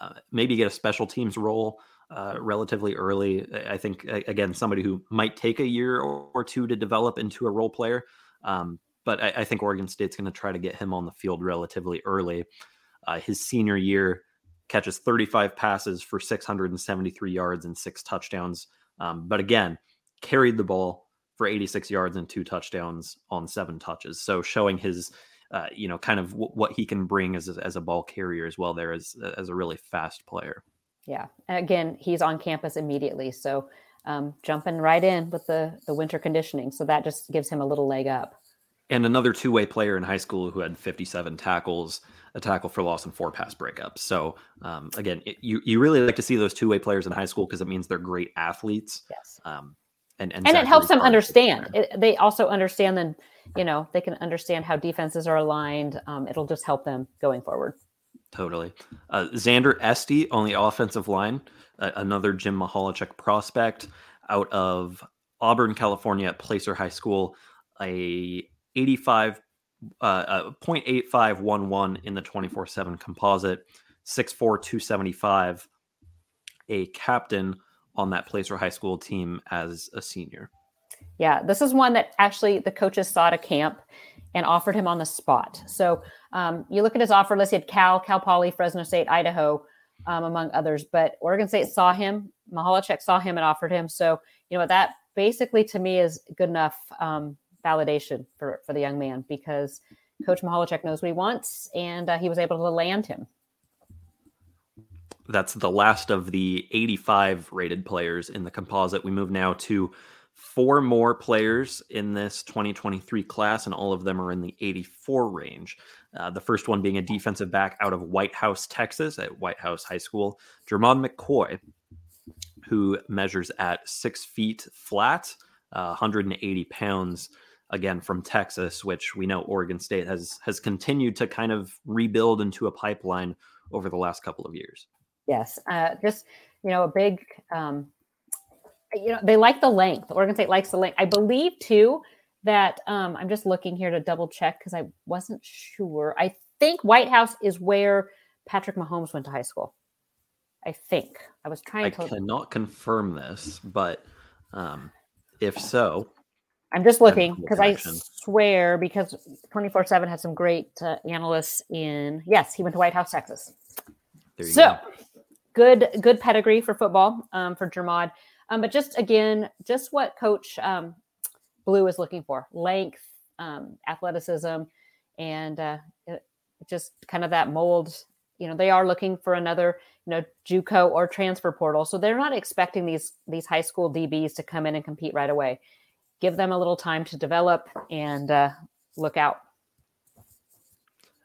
uh, maybe get a special teams role uh, relatively early. I think, again, somebody who might take a year or, or two to develop into a role player. Um, but I, I think Oregon State's going to try to get him on the field relatively early. Uh, his senior year catches 35 passes for 673 yards and six touchdowns. Um, but again, carried the ball for 86 yards and two touchdowns on seven touches. So showing his, uh, you know, kind of w- what he can bring as a, as a ball carrier as well there as, as a really fast player. Yeah. And again, he's on campus immediately. So um, jumping right in with the, the winter conditioning. So that just gives him a little leg up and another two way player in high school who had 57 tackles, a tackle for loss, and four pass breakups. So, um, again, it, you, you really like to see those two way players in high school because it means they're great athletes. Yes. Um, and, and, and it helps them understand. It, they also understand then, you know, they can understand how defenses are aligned. Um, it'll just help them going forward. Totally. Uh, Xander Esty on the offensive line, uh, another Jim Michalczik prospect out of Auburn, California at Placer High School, a 85 uh, uh 0.8511 in the 24 7 composite, 64275 a captain on that Placer High School team as a senior. Yeah, this is one that actually the coaches saw at a camp and offered him on the spot. So um, you look at his offer list, he had Cal, Cal Poly, Fresno State, Idaho, um, among others. But Oregon State saw him, Michalczik saw him and offered him. So, you know, that basically to me is good enough um, validation for, for the young man because Coach Michalczik knows what he wants, and uh, he was able to land him. That's the last of the 85 rated players in the composite. We move now to four more players in this 2023 class, and all of them are in the 84 range. Uh, the first one being a defensive back out of Whitehouse, Texas, at Whitehouse High School, Jermod McCoy, who measures at six feet flat, uh, 180 pounds. Again, from Texas, which we know Oregon State has has continued to kind of rebuild into a pipeline over the last couple of years. Yes, uh, just you know, a big um, you know, they like the length. Oregon State likes the length. I believe too that um, I'm just looking here to double check because I wasn't sure. I think Whitehouse is where Patrick Mahomes went to high school. I think I was trying I to. cannot confirm this, but um, if so, I'm just looking because I swear because 24 7 has some great uh, analysts in. Yes, he went to Whitehouse, Texas. there you So go. good, good pedigree for football um, for Jermod. Um, but just again, just what Coach um, Blue is looking for: length, um, athleticism, and uh, just kind of that mold. You know, they are looking for another, you know, JUCO or transfer portal, so they're not expecting these these high school DBs to come in and compete right away. Give them a little time to develop and uh, look out.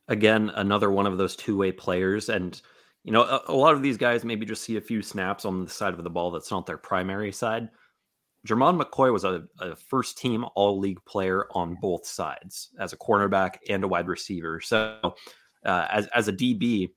again another one of those two-way players and you know a, a lot of these guys maybe just see a few snaps on the side of the ball that's not their primary side Jermod McCoy was a, a first team all league player on both sides as a cornerback and a wide receiver. So, uh, as, as a DB,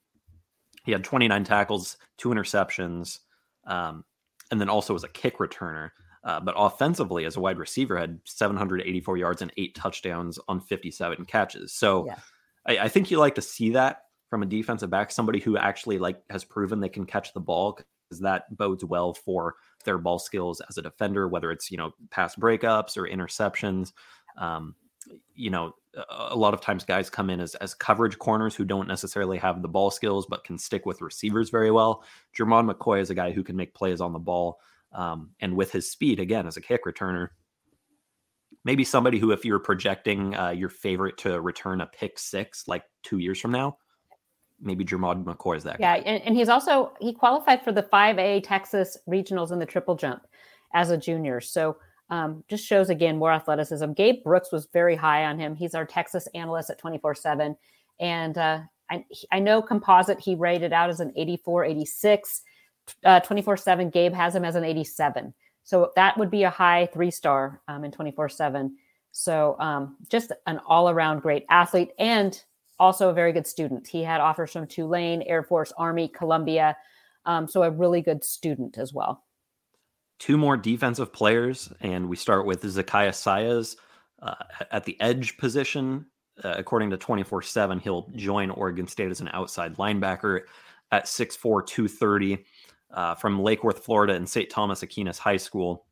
he had 29 tackles, two interceptions, um, and then also as a kick returner. Uh, but offensively, as a wide receiver, had 784 yards and eight touchdowns on 57 catches. So, Yeah. I, I think you like to see that from a defensive back, somebody who actually like has proven they can catch the ball because that bodes well for their ball skills as a defender, whether it's you know pass breakups or interceptions. Um, you know, a- a lot of times guys come in as as coverage corners who don't necessarily have the ball skills but can stick with receivers very well. Jermod McCoy is a guy who can make plays on the ball, um, and with his speed, again as a kick returner, maybe somebody who, if you're projecting uh, your favorite to return a pick six like two years from now, maybe Jermod McCoy is that Yeah, guy. and, and he's also he qualified for the 5A Texas regionals in the triple jump as a junior. So um, just shows again more athleticism. Gabe Brooks was very high on him. He's our Texas analyst at 24 7. And uh, I, I know composite he rated out as an 84, 86. 24 7, Gabe has him as an 87. So that would be a high three star um, in 24 7. So um, just an all around great athlete and also a very good student. He had offers from Tulane, Air Force, Army, Columbia. Um, so a really good student as well. Two more defensive players, and we start with Zakiah Sayas uh, at the edge position. Uh, according to 24 7, he'll join Oregon State as an outside linebacker at 6'4, 230 uh, from Lake Worth, Florida, and St. Thomas Aquinas High School.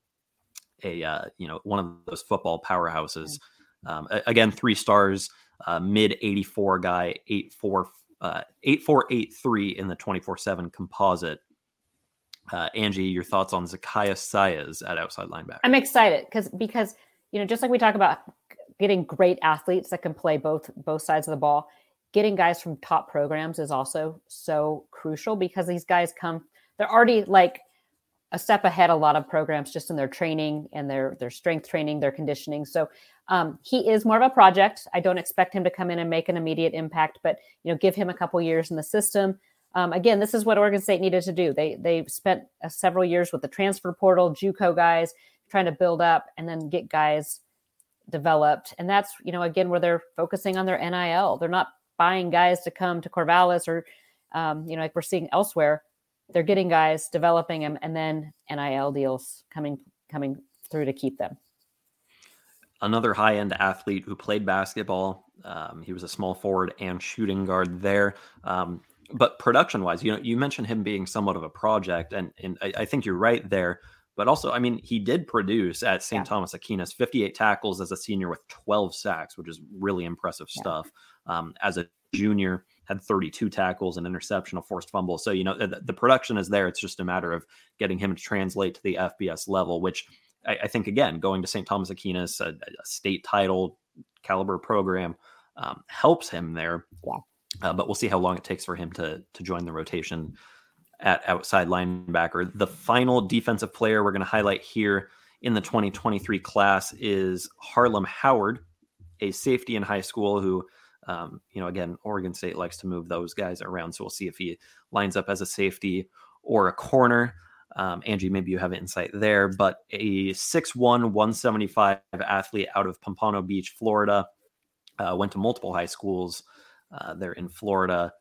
A uh, you know one of those football powerhouses. Um, again, three stars, uh, mid 84 guy, 84 uh, 8483 in the 24 7 composite. Uh, Angie, your thoughts on Zakiah Sayas at outside linebacker? I'm excited because because you know just like we talk about getting great athletes that can play both both sides of the ball, getting guys from top programs is also so crucial because these guys come they're already like a step ahead a lot of programs just in their training and their their strength training, their conditioning. So um, he is more of a project. I don't expect him to come in and make an immediate impact, but you know give him a couple years in the system. Um, again, this is what Oregon State needed to do. They they spent uh, several years with the transfer portal, JUCO guys, trying to build up and then get guys developed. And that's you know again where they're focusing on their NIL. They're not buying guys to come to Corvallis or um, you know like we're seeing elsewhere. They're getting guys, developing them, and then NIL deals coming coming through to keep them. Another high end athlete who played basketball. Um, he was a small forward and shooting guard there. Um, but production wise, you know, you mentioned him being somewhat of a project, and and I, I think you're right there. But also, I mean, he did produce at St. Yeah. Thomas Aquinas 58 tackles as a senior with 12 sacks, which is really impressive Yeah. stuff. Um, as a junior, had 32 tackles, an interception, a forced fumble. So, you know, the, the production is there. It's just a matter of getting him to translate to the FBS level, which I, I think, again, going to St. Thomas Aquinas, a, a state title caliber program, um, helps him there. Yeah. Uh, but we'll see how long it takes for him to to join the rotation at outside linebacker. The final defensive player we're going to highlight here in the 2023 class is Harlem Howard, a safety in high school who, um, you know, again, Oregon State likes to move those guys around. So we'll see if he lines up as a safety or a corner. Um, Angie, maybe you have insight there, but a 6'1, 175 athlete out of Pompano Beach, Florida, uh, went to multiple high schools uh, there in Florida.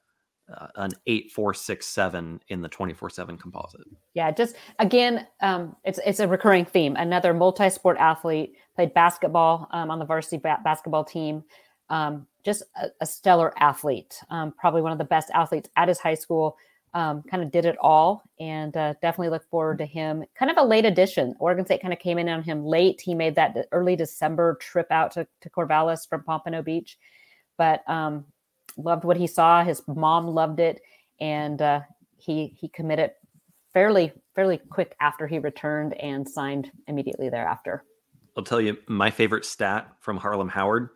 Uh, an eight four six seven in the twenty four seven composite. Yeah, just again, um, it's it's a recurring theme. Another multi sport athlete played basketball um, on the varsity ba- basketball team. Um, just a, a, stellar athlete, um, probably one of the best athletes at his high school. Um, kind of did it all, and uh, definitely look forward to him. Kind of a late addition. Oregon State kind of came in on him late. He made that early December trip out to, to Corvallis from Pompano Beach, but um, loved what he saw. His mom loved it, and uh, he he committed fairly fairly quick after he returned and signed immediately thereafter. I'll tell you my favorite stat from Harlem Howard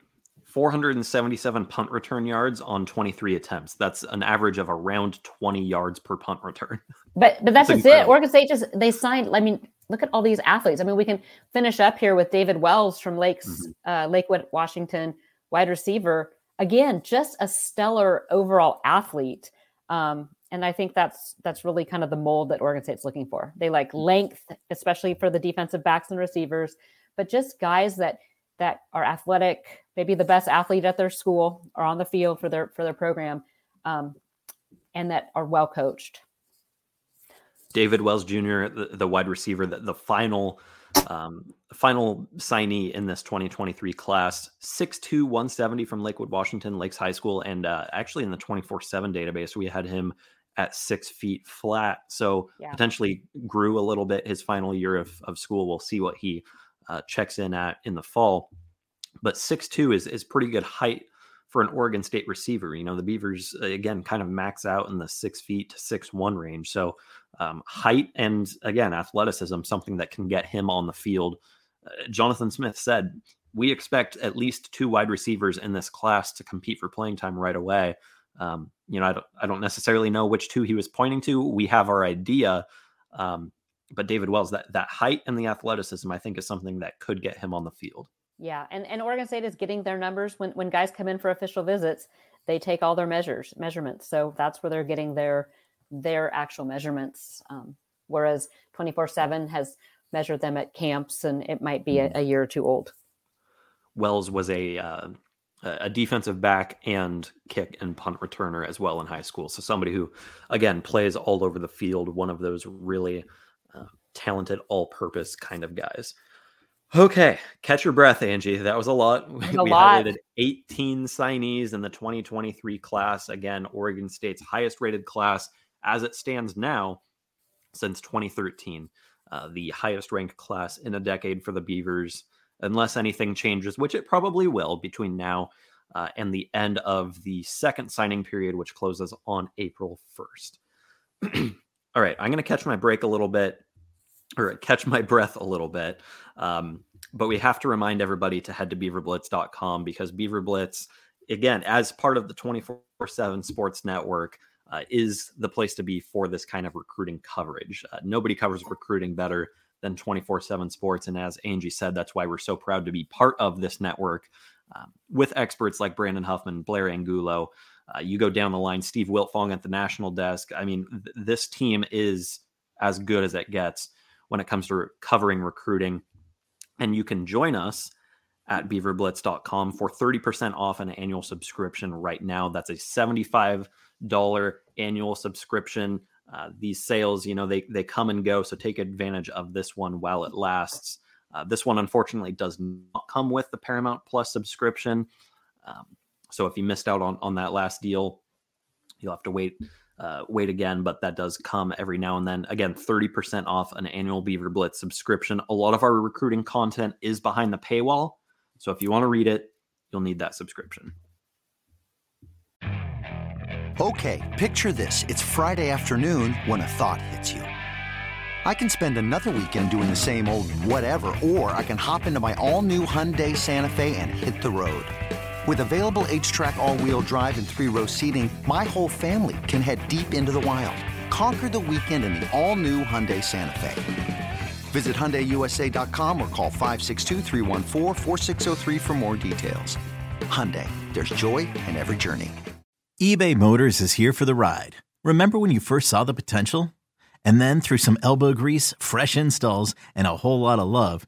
477 punt return yards on 23 attempts. That's an average of around 20 yards per punt return. But but that's just incredible. it. Oregon State just they signed. I mean, look at all these athletes. I mean, we can finish up here with David Wells from Lakes mm-hmm. uh, Lakewood, Washington, wide receiver. Again, just a stellar overall athlete. Um, and I think that's that's really kind of the mold that Oregon State's looking for. They like length, especially for the defensive backs and receivers, but just guys that that are athletic, maybe the best athlete at their school or on the field for their for their program, um, and that are well coached. David Wells Jr., the, the wide receiver, the, the final um, final signee in this 2023 class, 6'2", 170 from Lakewood, Washington, Lakes High School, and uh, actually in the 24/7 database, we had him at six feet flat. So yeah. potentially grew a little bit his final year of, of school. We'll see what he uh, checks in at in the fall. But six two is is pretty good height for an Oregon State receiver. You know, the Beavers again kind of max out in the six feet to six one range. So um, height and again athleticism, something that can get him on the field. Uh, Jonathan Smith said, "We expect at least two wide receivers in this class to compete for playing time right away." Um, you know, I don't, I don't necessarily know which two he was pointing to. We have our idea, um, but David Wells, that that height and the athleticism, I think, is something that could get him on the field. Yeah, and and Oregon State is getting their numbers when when guys come in for official visits, they take all their measures measurements. So that's where they're getting their their actual measurements. Um, whereas twenty four seven has measured them at camps, and it might be a, mm-hmm. a year or two old. Wells was a uh, a defensive back and kick and punt returner as well in high school. So somebody who, again, plays all over the field. One of those really uh, talented all-purpose kind of guys. Okay, catch your breath, Angie. That was a lot. A we lot. highlighted 18 signees in the 2023 class. Again, Oregon State's highest rated class as it stands now since 2013. Uh, the highest ranked class in a decade for the Beavers, unless anything changes, which it probably will between now uh, and the end of the second signing period, which closes on April 1st. All right, I'm going to catch my break a little bit or catch my breath a little bit. Um, but we have to remind everybody to head to beaverblitz.com because Beaver Blitz, again, as part of the 24 7 sports network, uh, is the place to be for this kind of recruiting coverage. Uh, nobody covers recruiting better than 24 7 sports. And as Angie said, that's why we're so proud to be part of this network um, with experts like Brandon Huffman, Blair Angulo, uh, you go down the line, Steve Wiltfong at the national desk. I mean, th- this team is as good as it gets when it comes to covering recruiting. And you can join us at beaverblitz.com for 30% off an annual subscription right now. That's a $75 annual subscription. Uh, these sales, you know, they, they come and go. So take advantage of this one while it lasts. Uh, this one, unfortunately, does not come with the Paramount Plus subscription. Um, so if you missed out on on that last deal, you'll have to wait uh, wait again. But that does come every now and then. Again, thirty percent off an annual Beaver Blitz subscription. A lot of our recruiting content is behind the paywall, so if you want to read it, you'll need that subscription. Okay, picture this: it's Friday afternoon when a thought hits you. I can spend another weekend doing the same old whatever, or I can hop into my all-new Hyundai Santa Fe and hit the road. With available H-Track all-wheel drive and three-row seating, my whole family can head deep into the wild. Conquer the weekend in the all-new Hyundai Santa Fe. Visit HyundaiUSA.com or call 562-314-4603 for more details. Hyundai, there's joy in every journey. eBay Motors is here for the ride. Remember when you first saw the potential? And then through some elbow grease, fresh installs, and a whole lot of love,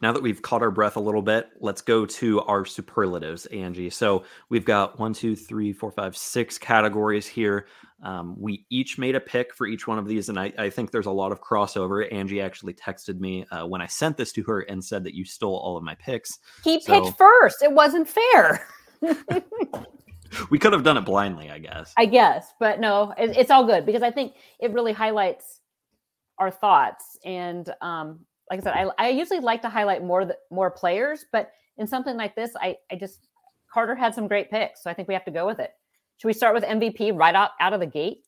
Now that we've caught our breath a little bit, let's go to our superlatives, Angie. So we've got one, two, three, four, five, six categories here. Um, we each made a pick for each one of these, and I, I think there's a lot of crossover. Angie actually texted me uh, when I sent this to her and said that you stole all of my picks. He So- picked first. It wasn't fair. We could have done it blindly, I guess. I guess, but no, it, it's all good because I think it really highlights our thoughts. And um, like I said, I, I usually like to highlight more th- more players, but in something like this, I I just Carter had some great picks, so I think we have to go with it. Should we start with MVP right out out of the gate?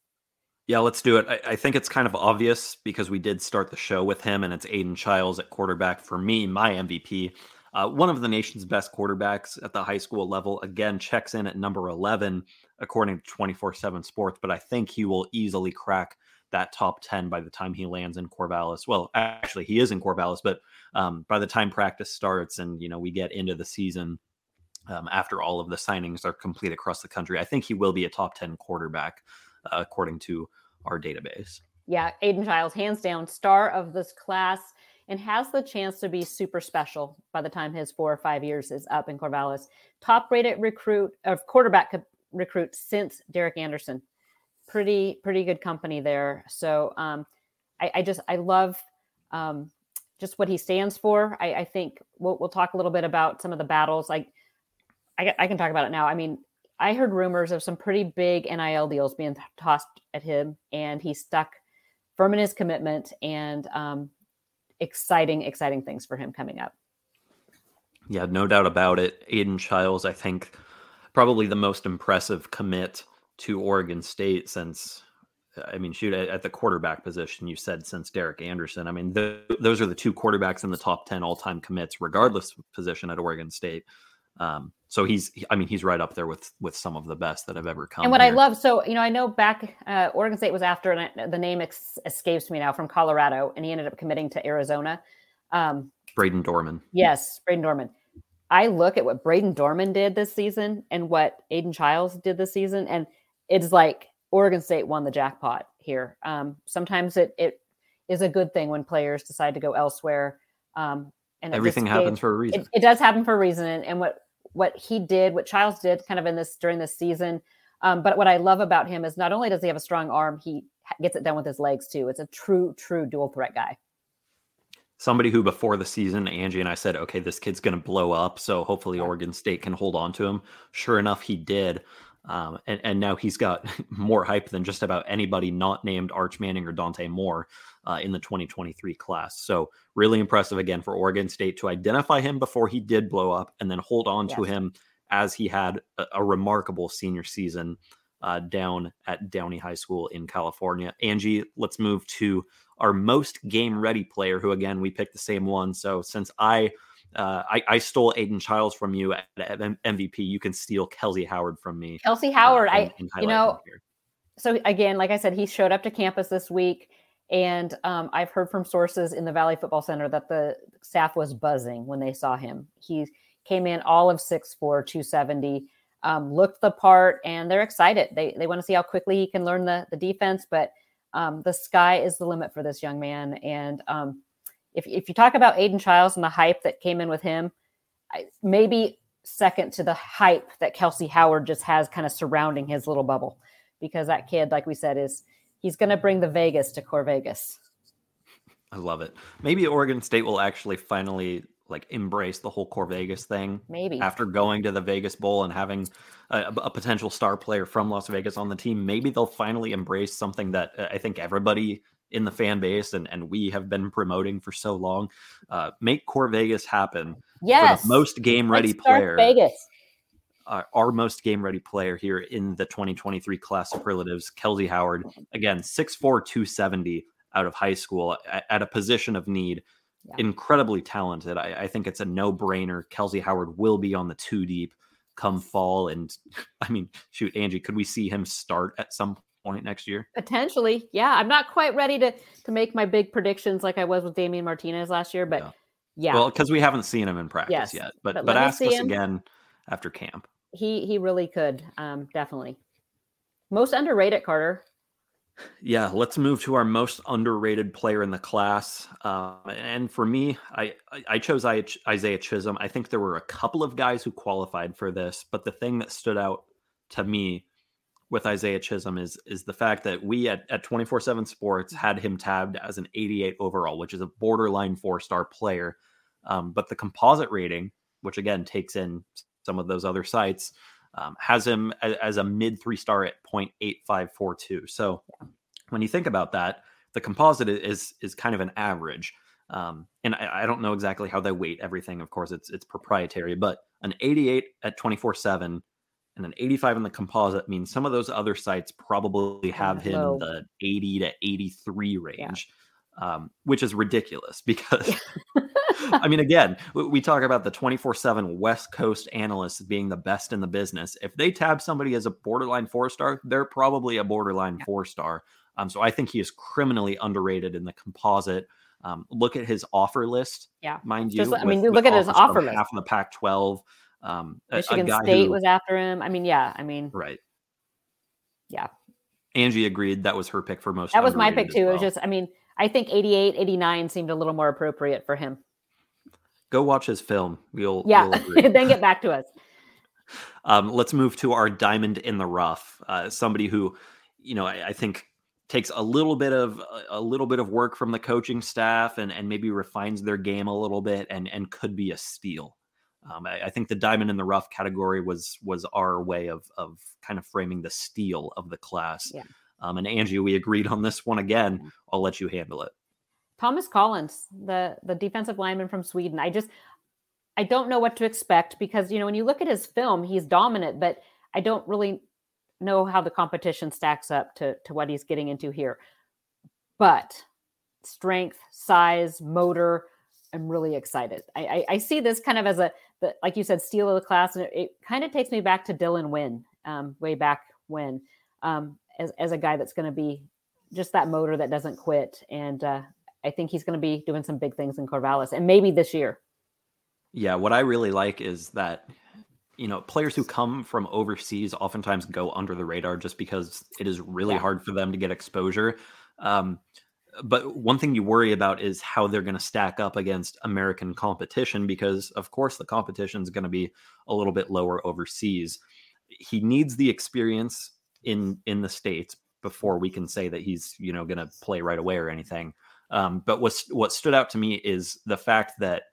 Yeah, let's do it. I, I think it's kind of obvious because we did start the show with him, and it's Aidan Chiles at quarterback for me, my MVP. Uh, one of the nation's best quarterbacks at the high school level. Again, checks in at number 11, according to 24 7 Sports, but I think he will easily crack that top 10 by the time he lands in Corvallis. Well, actually, he is in Corvallis, but um, by the time practice starts and, you know, we get into the season, um, after all of the signings are complete across the country, I think he will be a top 10 quarterback, uh, according to our database. Yeah, Aidan Chiles, hands down, star of this class, and has the chance to be super special by the time his four or five years is up in Corvallis. Top rated recruit of quarterback co- recruit since Derek Anderson. Pretty, pretty good company there. So um, I, I just I love um, just what he stands for. I, I think we'll, we'll talk a little bit about some of the battles. Like I, I can talk about it now. I mean, I heard rumors of some pretty big NIL deals being tossed at him, and he stuck firm in his commitment. And um, exciting, exciting things for him coming up. Yeah, no doubt about it. Aidan Chiles, I think, probably the most impressive commit to Oregon State since, I mean, shoot, at, the quarterback position, you said since Derek Anderson. I mean, th- those are the two quarterbacks in the top 10 all time commits, regardless of position at Oregon State. Um, so he's, I mean, he's right up there with with some of the best that have ever come. And what I love, so you know, I know back uh, Oregon State was after, and I, the name ex- escapes me now from Colorado, and he ended up committing to Arizona. Um, Brayden Dorman. Yes, Brayden Dorman. I look at what Brayden Dorman did this season and what Aidan Chiles did this season, and it's like Oregon State won the jackpot here. Um, sometimes it it is a good thing when players decide to go elsewhere. Um, and Everything gave- happens for a reason. It, it does happen for a reason, and, and what what he did, what Chiles did, kind of in this during this season. Um, but what I love about him is not only does he have a strong arm, he gets it done with his legs too. It's a true, true dual threat guy. somebody who before the season Angie and I said, okay, this kid's going to blow up, so hopefully Oregon State can hold on to him. Sure enough, he did, um, and and now he's got more hype than just about anybody not named Arch Manning or Dante Moore uh, in the 2023 class. So really impressive again for Oregon State to identify him before he did blow up, and then hold on to him as he had a, a remarkable senior season uh, down at Downey High School in California. Angie, let's move to our most game ready player, who again we picked the same one. So since I uh, I, I stole Aidan Chiles from you at, at M- MVP, you can steal Kelze Howard from me. Kelze uh, Howard, and- I and you know so again, like I said, he showed up to campus this week, and um, I've heard from sources in the Valley Football Center that the staff was buzzing when they saw him. He came in all of 6'4", 270, um, looked the part, and they're excited. They they want to see how quickly he can learn the the defense, but um, the sky is the limit for this young man. And um, if if you talk about Aidan Chiles and the hype that came in with him, I, maybe second to the hype that Kelze Howard just has kind of surrounding his little bubble. Because that kid, like we said, is he's going to bring the Vegas to Corvegas. I love it. Maybe Oregon State will actually finally like embrace the whole Corvegas thing. Maybe after going to the Vegas Bowl and having a, a, potential star player from Las Vegas on the team, maybe they'll finally embrace something that uh, I think everybody in the fan base and, and we have been promoting for so long. Uh, make Corvegas happen. Yes, most game ready player. Vegas. Uh, our most game ready player here in the 2023 class superlatives, Kelze Howard. Again, 6'4, 270 out of high school at, at a position of need. Yeah. Incredibly talented. I, I, think it's a no brainer. Kelze Howard will be on the two deep come fall. And I mean, shoot, Angie, could we see him start at some point next year? Potentially. Yeah. I'm not quite ready to to make my big predictions like I was with Damien Martinez last year, but yeah. yeah. Well, because we haven't seen him in practice yes. yet. But but, but ask us him. again after camp. He he really could. Um, definitely. Most underrated, Carter. Yeah, let's move to our most underrated player in the class. Um, and for me, I I chose Isaiah Chisholm. I think there were a couple of guys who qualified for this, but the thing that stood out to me with Isaiah Chisholm is is the fact that we at, at 24/7 Sports had him tabbed as an 88 overall, which is a borderline four-star player. Um, but the composite rating, which again takes in some of those other sites, um, has him as, as a mid three star at 0.8542. So when you think about that, the composite is is kind of an average. Um, and I, I, don't know exactly how they weight everything. Of course, it's it's proprietary, but an 88 at 24 7 and an 85 in the composite means some of those other sites probably have him in the 80 to 83 range, yeah. um, which is ridiculous because I mean, again, we talk about the 24 7 West Coast analysts being the best in the business. If they tab somebody as a borderline four star, they're probably a borderline yeah. four star. Um, so I think he is criminally underrated in the composite. Um, look at his offer list. Yeah, mind you. Just, I mean, look at his offer list. Half of the Pac-12. Um, Michigan State who, was after him. I mean, yeah. I mean, right. Yeah. Angie agreed that was her pick for most. That was my pick too. Well. It was just, I mean, I think 88, 89 seemed a little more appropriate for him. Go watch his film. You'll yeah. You'll then get back to us. Um, let's move to our diamond in the rough. Uh, somebody who, you know, I, I, think takes a little bit of a little bit of work from the coaching staff and and maybe refines their game a little bit and and could be a steal. Um, I, I, think the diamond in the rough category was was our way of of kind of framing the steel of the class. Yeah. Um, and Angie, we agreed on this one again. I'll let you handle it. Thomas Collins, the the defensive lineman from Sweden. I just I don't know what to expect because you know when you look at his film, he's dominant, but I don't really know how the competition stacks up to to what he's getting into here. But strength, size, motor, I'm really excited. I, I, I see this kind of as a the, like you said, steal of the class, and it, it kind of takes me back to Dylan Wynn, um, way back when, um, as as a guy that's going to be just that motor that doesn't quit, and uh, I think he's going to be doing some big things in Corvallis and maybe this year. Yeah, what I really like is that you know players who come from overseas oftentimes go under the radar just because it is really yeah. hard for them to get exposure. Um, but one thing you worry about is how they're going to stack up against American competition because, of course, the competition is going to be a little bit lower overseas. He needs the experience in in the states before we can say that he's you know going to play right away or anything. Um, but what what stood out to me is the fact that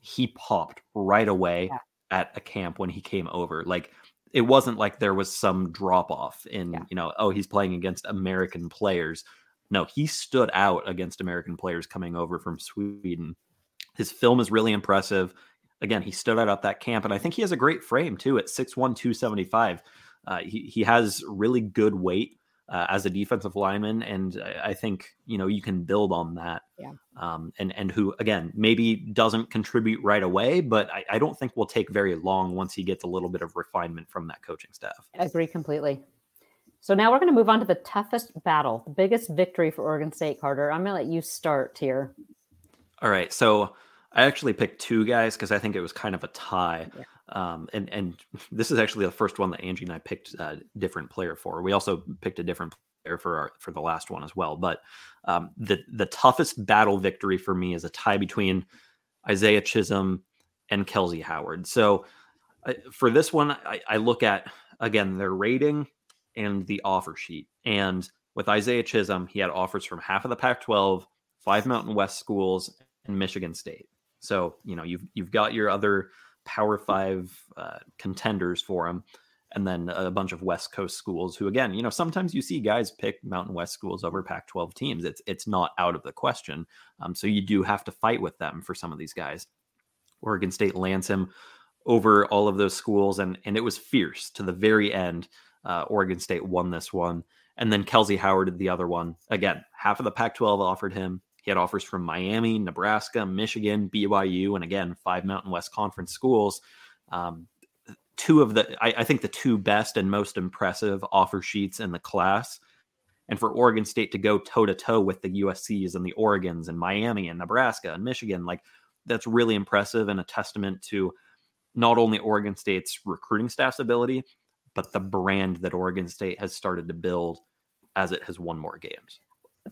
he popped right away yeah. at a camp when he came over. Like it wasn't like there was some drop off in yeah. you know oh he's playing against American players. No, he stood out against American players coming over from Sweden. His film is really impressive. Again, he stood out at that camp, and I think he has a great frame too at 6'1, 275. Uh, he, he has really good weight uh, as a defensive lineman, and I, I, think you know you can build on that. Yeah. Um, and and who again maybe doesn't contribute right away, but I, I don't think will take very long once he gets a little bit of refinement from that coaching staff. I agree completely. So now we're going to move on to the toughest battle, the biggest victory for Oregon State. Carter, I'm going to let you start here. All right, so I actually picked two guys because I think it was kind of a tie. Yeah. Um, and and this is actually the first one that Angie and I picked a different player for. We also picked a different player for our for the last one as well. But um, the the toughest battle victory for me is a tie between Isaiah Chisholm and Kelze Howard. So I, for this one, I, I look at again their rating and the offer sheet. And with Isaiah Chisholm, he had offers from half of the Pac-12, five Mountain West schools, and Michigan State. So you know you've you've got your other Power Five uh, contenders for him, and then a bunch of West Coast schools. Who again, you know, sometimes you see guys pick Mountain West schools over Pac-12 teams. It's it's not out of the question. Um, so you do have to fight with them for some of these guys. Oregon State lands him over all of those schools, and and it was fierce to the very end. Uh, Oregon State won this one, and then Kelze Howard did the other one. Again, half of the Pac-12 offered him. He had offers from Miami, Nebraska, Michigan, BYU, and again five Mountain West Conference schools. Um, two of the, I, I think, the two best and most impressive offer sheets in the class. And for Oregon State to go toe to toe with the USC's and the Oregons and Miami and Nebraska and Michigan, like that's really impressive and a testament to not only Oregon State's recruiting staff's ability, but the brand that Oregon State has started to build as it has won more games.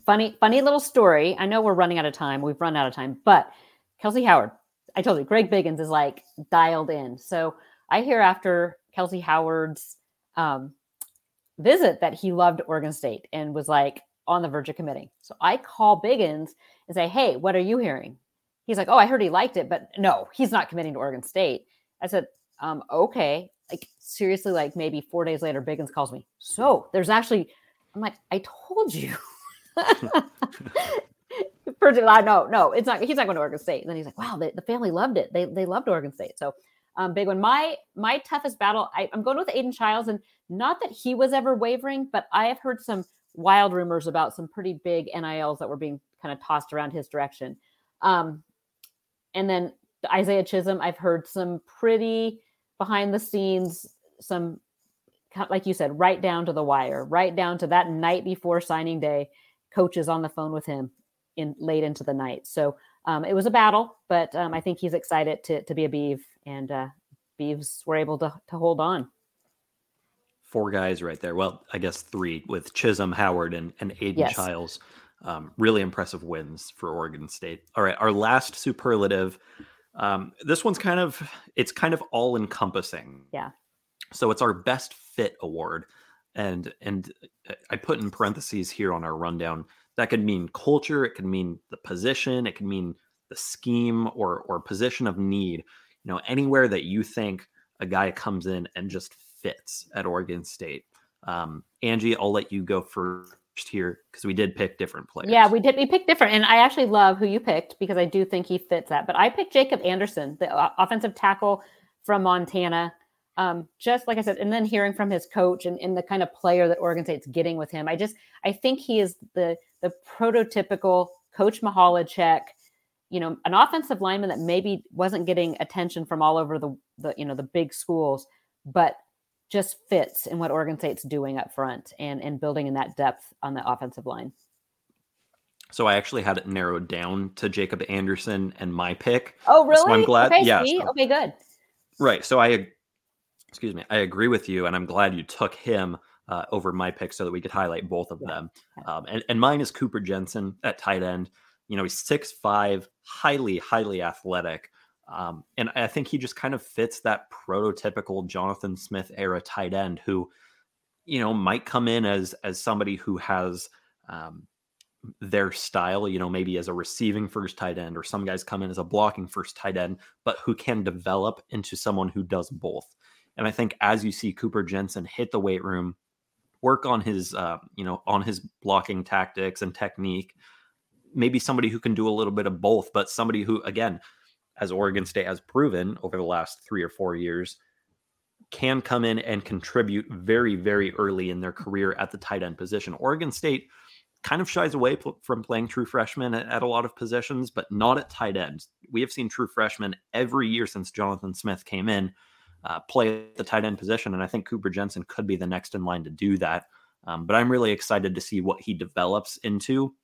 Funny, funny little story. I know we're running out of time. We've run out of time, but Kelze Howard, I told you, Greg Biggins is like dialed in. So I hear after Kelze Howard's um, visit that he loved Oregon State and was like on the verge of committing. So I call Biggins and say, Hey, what are you hearing? He's like, Oh, I heard he liked it, but no, he's not committing to Oregon State. I said, um, okay. Like seriously, like maybe four days later, Biggins calls me. So there's actually, I'm like, I told you. Loud. No, no, it's not. He's not going to Oregon State. And then he's like, wow, the, the family loved it. They they loved Oregon State. So um, big one. My my toughest battle. I, I'm going with Aidan Chiles, and not that he was ever wavering, but I have heard some wild rumors about some pretty big NILs that were being kind of tossed around his direction. Um, and then Isaiah Chisholm, I've heard some pretty behind the scenes, some like you said, right down to the wire, right down to that night before signing day, coaches on the phone with him in late into the night. So um, it was a battle, but um, I think he's excited to to be a Beeve, and uh, Beeves were able to to hold on. Four guys right there. Well, I guess three with Chisholm, Howard, and and Aidan yes. Chiles. Um, really impressive wins for Oregon State. All right, our last superlative. Um, this one's kind of it's kind of all encompassing. Yeah. So it's our best fit award, and and uh, I put in parentheses here on our rundown that could mean culture, it could mean the position, it could mean the scheme or or position of need. You know, anywhere that you think a guy comes in and just fits at Oregon State. Um, Angie, I'll let you go first here because we did pick different players. Yeah, we did. We picked different, and I actually love who you picked because I do think he fits that. But I picked Jacob Anderson, the offensive tackle from Montana. Um, just like I said, and then hearing from his coach and, and the kind of player that Oregon State's getting with him, I just I think he is the the prototypical Coach Michalczik, you know, an offensive lineman that maybe wasn't getting attention from all over the the you know the big schools, but just fits in what Oregon State's doing up front and and building in that depth on the offensive line. So I actually had it narrowed down to Jacob Anderson and my pick. Oh, really? So I'm glad. Okay, yeah. So, okay, good. Right. So I, excuse me, I agree with you, and I'm glad you took him uh, over my pick so that we could highlight both of them. Um, and, and mine is Cooper Jensen at tight end. You know, he's six five, highly, highly athletic. Um, and I think he just kind of fits that prototypical Jonathan Smith era tight end who, you know, might come in as as somebody who has um, their style, you know, maybe as a receiving first tight end, or some guys come in as a blocking first tight end, but who can develop into someone who does both. And I think as you see Cooper Jensen hit the weight room, work on his, uh, you know, on his blocking tactics and technique, maybe somebody who can do a little bit of both, but somebody who, again, as Oregon State has proven over the last three or four years, can come in and contribute very, very early in their career at the tight end position. Oregon State kind of shies away from playing true freshmen at, a lot of positions, but not at tight end. We have seen true freshmen every year since Jonathan Smith came in uh, play at the tight end position, and I think Cooper Jensen could be the next in line to do that. Um, but I'm really excited to see what he develops into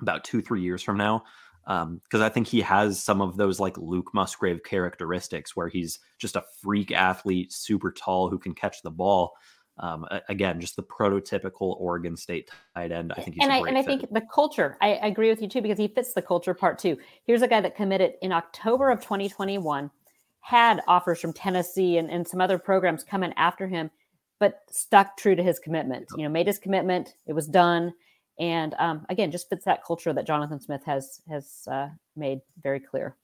about two, three years from now because um, I think he has some of those like Luke Musgrave characteristics where he's just a freak athlete, super tall, who can catch the ball. Um, again, just the prototypical Oregon State tight end. I think he's and I and I think the culture. I, I, agree with you too because he fits the culture part too. Here's a guy that committed in October of 2021. had offers from Tennessee and, and some other programs coming after him, but stuck true to his commitment. You know, made his commitment. It was done, and um, again, just fits that culture that Jonathan Smith has has uh, made very clear.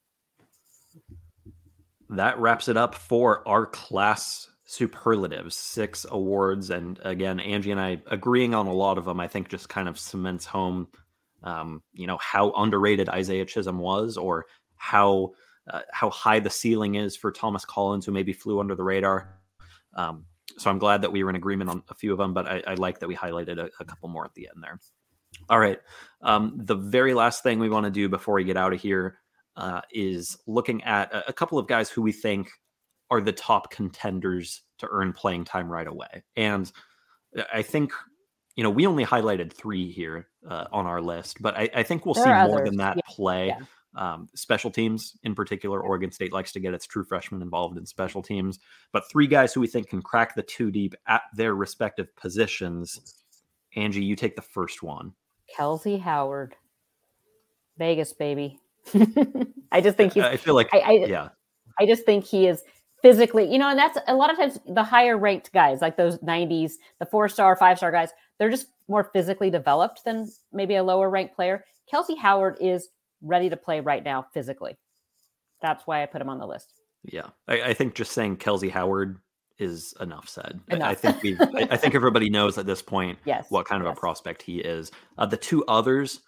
That wraps it up for our class superlatives, six awards, and again, Angie and I agreeing on a lot of them. I think just kind of cements home, um, you know, how underrated Isaiah Chisholm was, or how uh, how high the ceiling is for Thomas Collins, who maybe flew under the radar. Um, so I'm glad that we were in agreement on a few of them, but I, I like that we highlighted a, a, couple more at the end there. All right. Um, the very last thing we want to do before we get out of here uh, is looking at a, a couple of guys who we think are the top contenders to earn playing time right away. And I think, you know, we only highlighted three here uh, on our list, but I, I think we'll there see more than that yeah. play. Yeah. Um, special teams in particular, Oregon State likes to get its true freshmen involved in special teams. But three guys who we think can crack the two deep at their respective positions. Angie, you take the first one. Kelze Howard, Vegas baby. I just think he's. I feel like I, I, yeah. I just think he is physically, you know, and that's a lot of times the higher ranked guys, like those 90s, the four star, five star guys, they're just more physically developed than maybe a lower ranked player. Kelze Howard is ready to play right now physically. That's why I put him on the list. Yeah, I, I think just saying Kelze Howard is enough said. Enough. I, think we, I, think everybody knows at this point yes, what kind of yes. a prospect he is. Uh, the two others,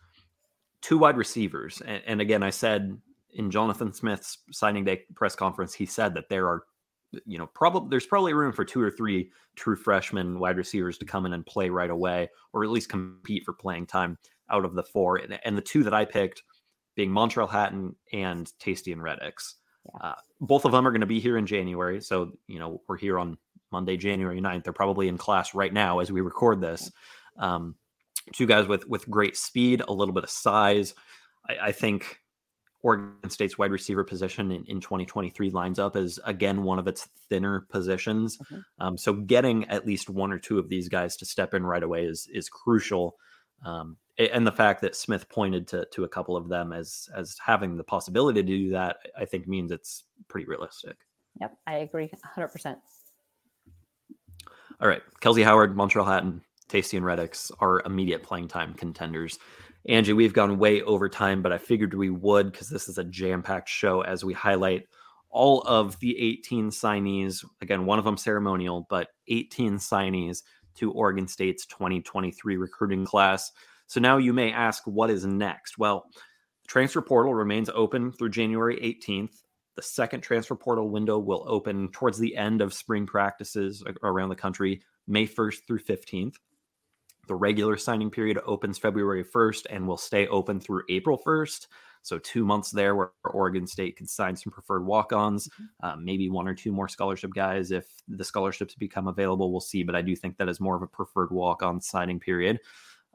two wide receivers, and, and again, I said in Jonathan Smith's signing day press conference, he said that there are, you know, probably there's probably room for two or three true freshman wide receivers to come in and play right away, or at least compete for playing time out of the four. And, and the two that I picked being Montrell Hatton and Taystion Reddicks. Yeah. Uh, both of them are going to be here in January. So, you know, we're here on Monday, January 9th. They're probably in class right now as we record this. Um, two guys with with great speed, a little bit of size. I, I think Oregon State's wide receiver position in, in 2023 lines up as again one of its thinner positions. Mm-hmm. Um, so getting at least one or two of these guys to step in right away is is crucial. Um, and the fact that Smith pointed to to a couple of them as as having the possibility to do that, I think means it's pretty realistic. Yep, I agree 100%. All right, Kelze Howard, Montrell Hatton, Taystion Reddicks are immediate playing time contenders. Angie, we've gone way over time, but I figured we would because this is a jam packed show as we highlight all of the 18 signees. Again, one of them ceremonial, but 18 signees to Oregon State's 2023 recruiting class. So now you may ask, what is next? Well, the transfer portal remains open through January 18th. The second transfer portal window will open towards the end of spring practices around the country, May 1st through 15th. The regular signing period opens February 1st and will stay open through April 1st. So, two months there where Oregon State can sign some preferred walk ons, mm-hmm. uh, maybe one or two more scholarship guys if the scholarships become available. We'll see, but I do think that is more of a preferred walk on signing period.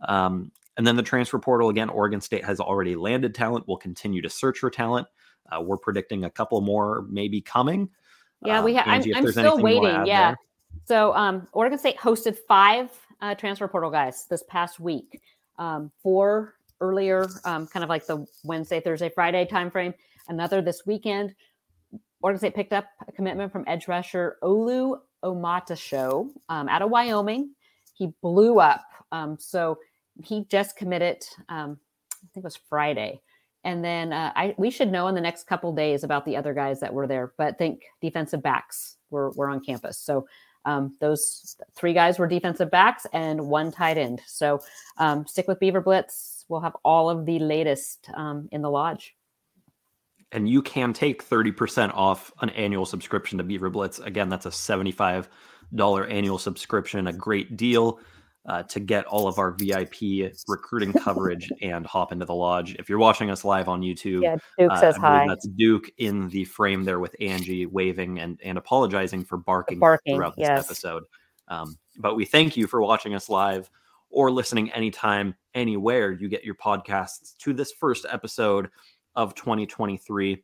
Um, and then the transfer portal again, Oregon State has already landed talent. We'll continue to search for talent. Uh, we're predicting a couple more maybe coming. Yeah, we have. I'm, I'm still waiting. Yeah. There. So um, Oregon State hosted five uh, transfer portal guys this past week. Um, four earlier, um, kind of like the Wednesday, Thursday, Friday timeframe. Another this weekend. Oregon State picked up a commitment from edge rusher Olu Omotosho um, out of Wyoming. He blew up. Um, so he just committed. Um, I think it was Friday. And then uh, I we should know in the next couple days about the other guys that were there. But think defensive backs were were on campus. So um, those three guys were defensive backs and one tight end. So um, stick with Beaver Blitz. We'll have all of the latest um, in the lodge. And you can take 30% off an annual subscription to Beaver Blitz. Again, that's a $75 annual subscription, a great deal uh, to get all of our VIP recruiting coverage and hop into the lodge. If you're watching us live on YouTube, yeah, Duke uh, says hi. That's Duke in the frame there with Angie waving and, and apologizing for barking, barking throughout this yes. episode. Um, but we thank you for watching us live or listening anytime, anywhere you get your podcasts to this first episode of 2023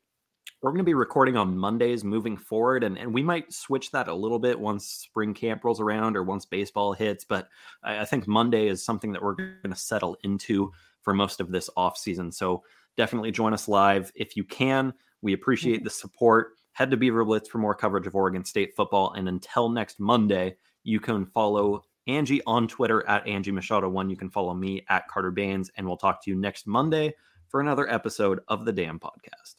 we're going to be recording on Mondays moving forward, and, and we might switch that a little bit once spring camp rolls around or once baseball hits. But I, I think Monday is something that we're going to settle into for most of this off season. So definitely join us live if you can. We appreciate mm-hmm. the support. Head to Beaver Blitz for more coverage of Oregon State football. And until next Monday, you can follow Angie on Twitter at Angie Machado one. You can follow me at Carter Bahns, and we'll talk to you next Monday for another episode of the Dam Podcast.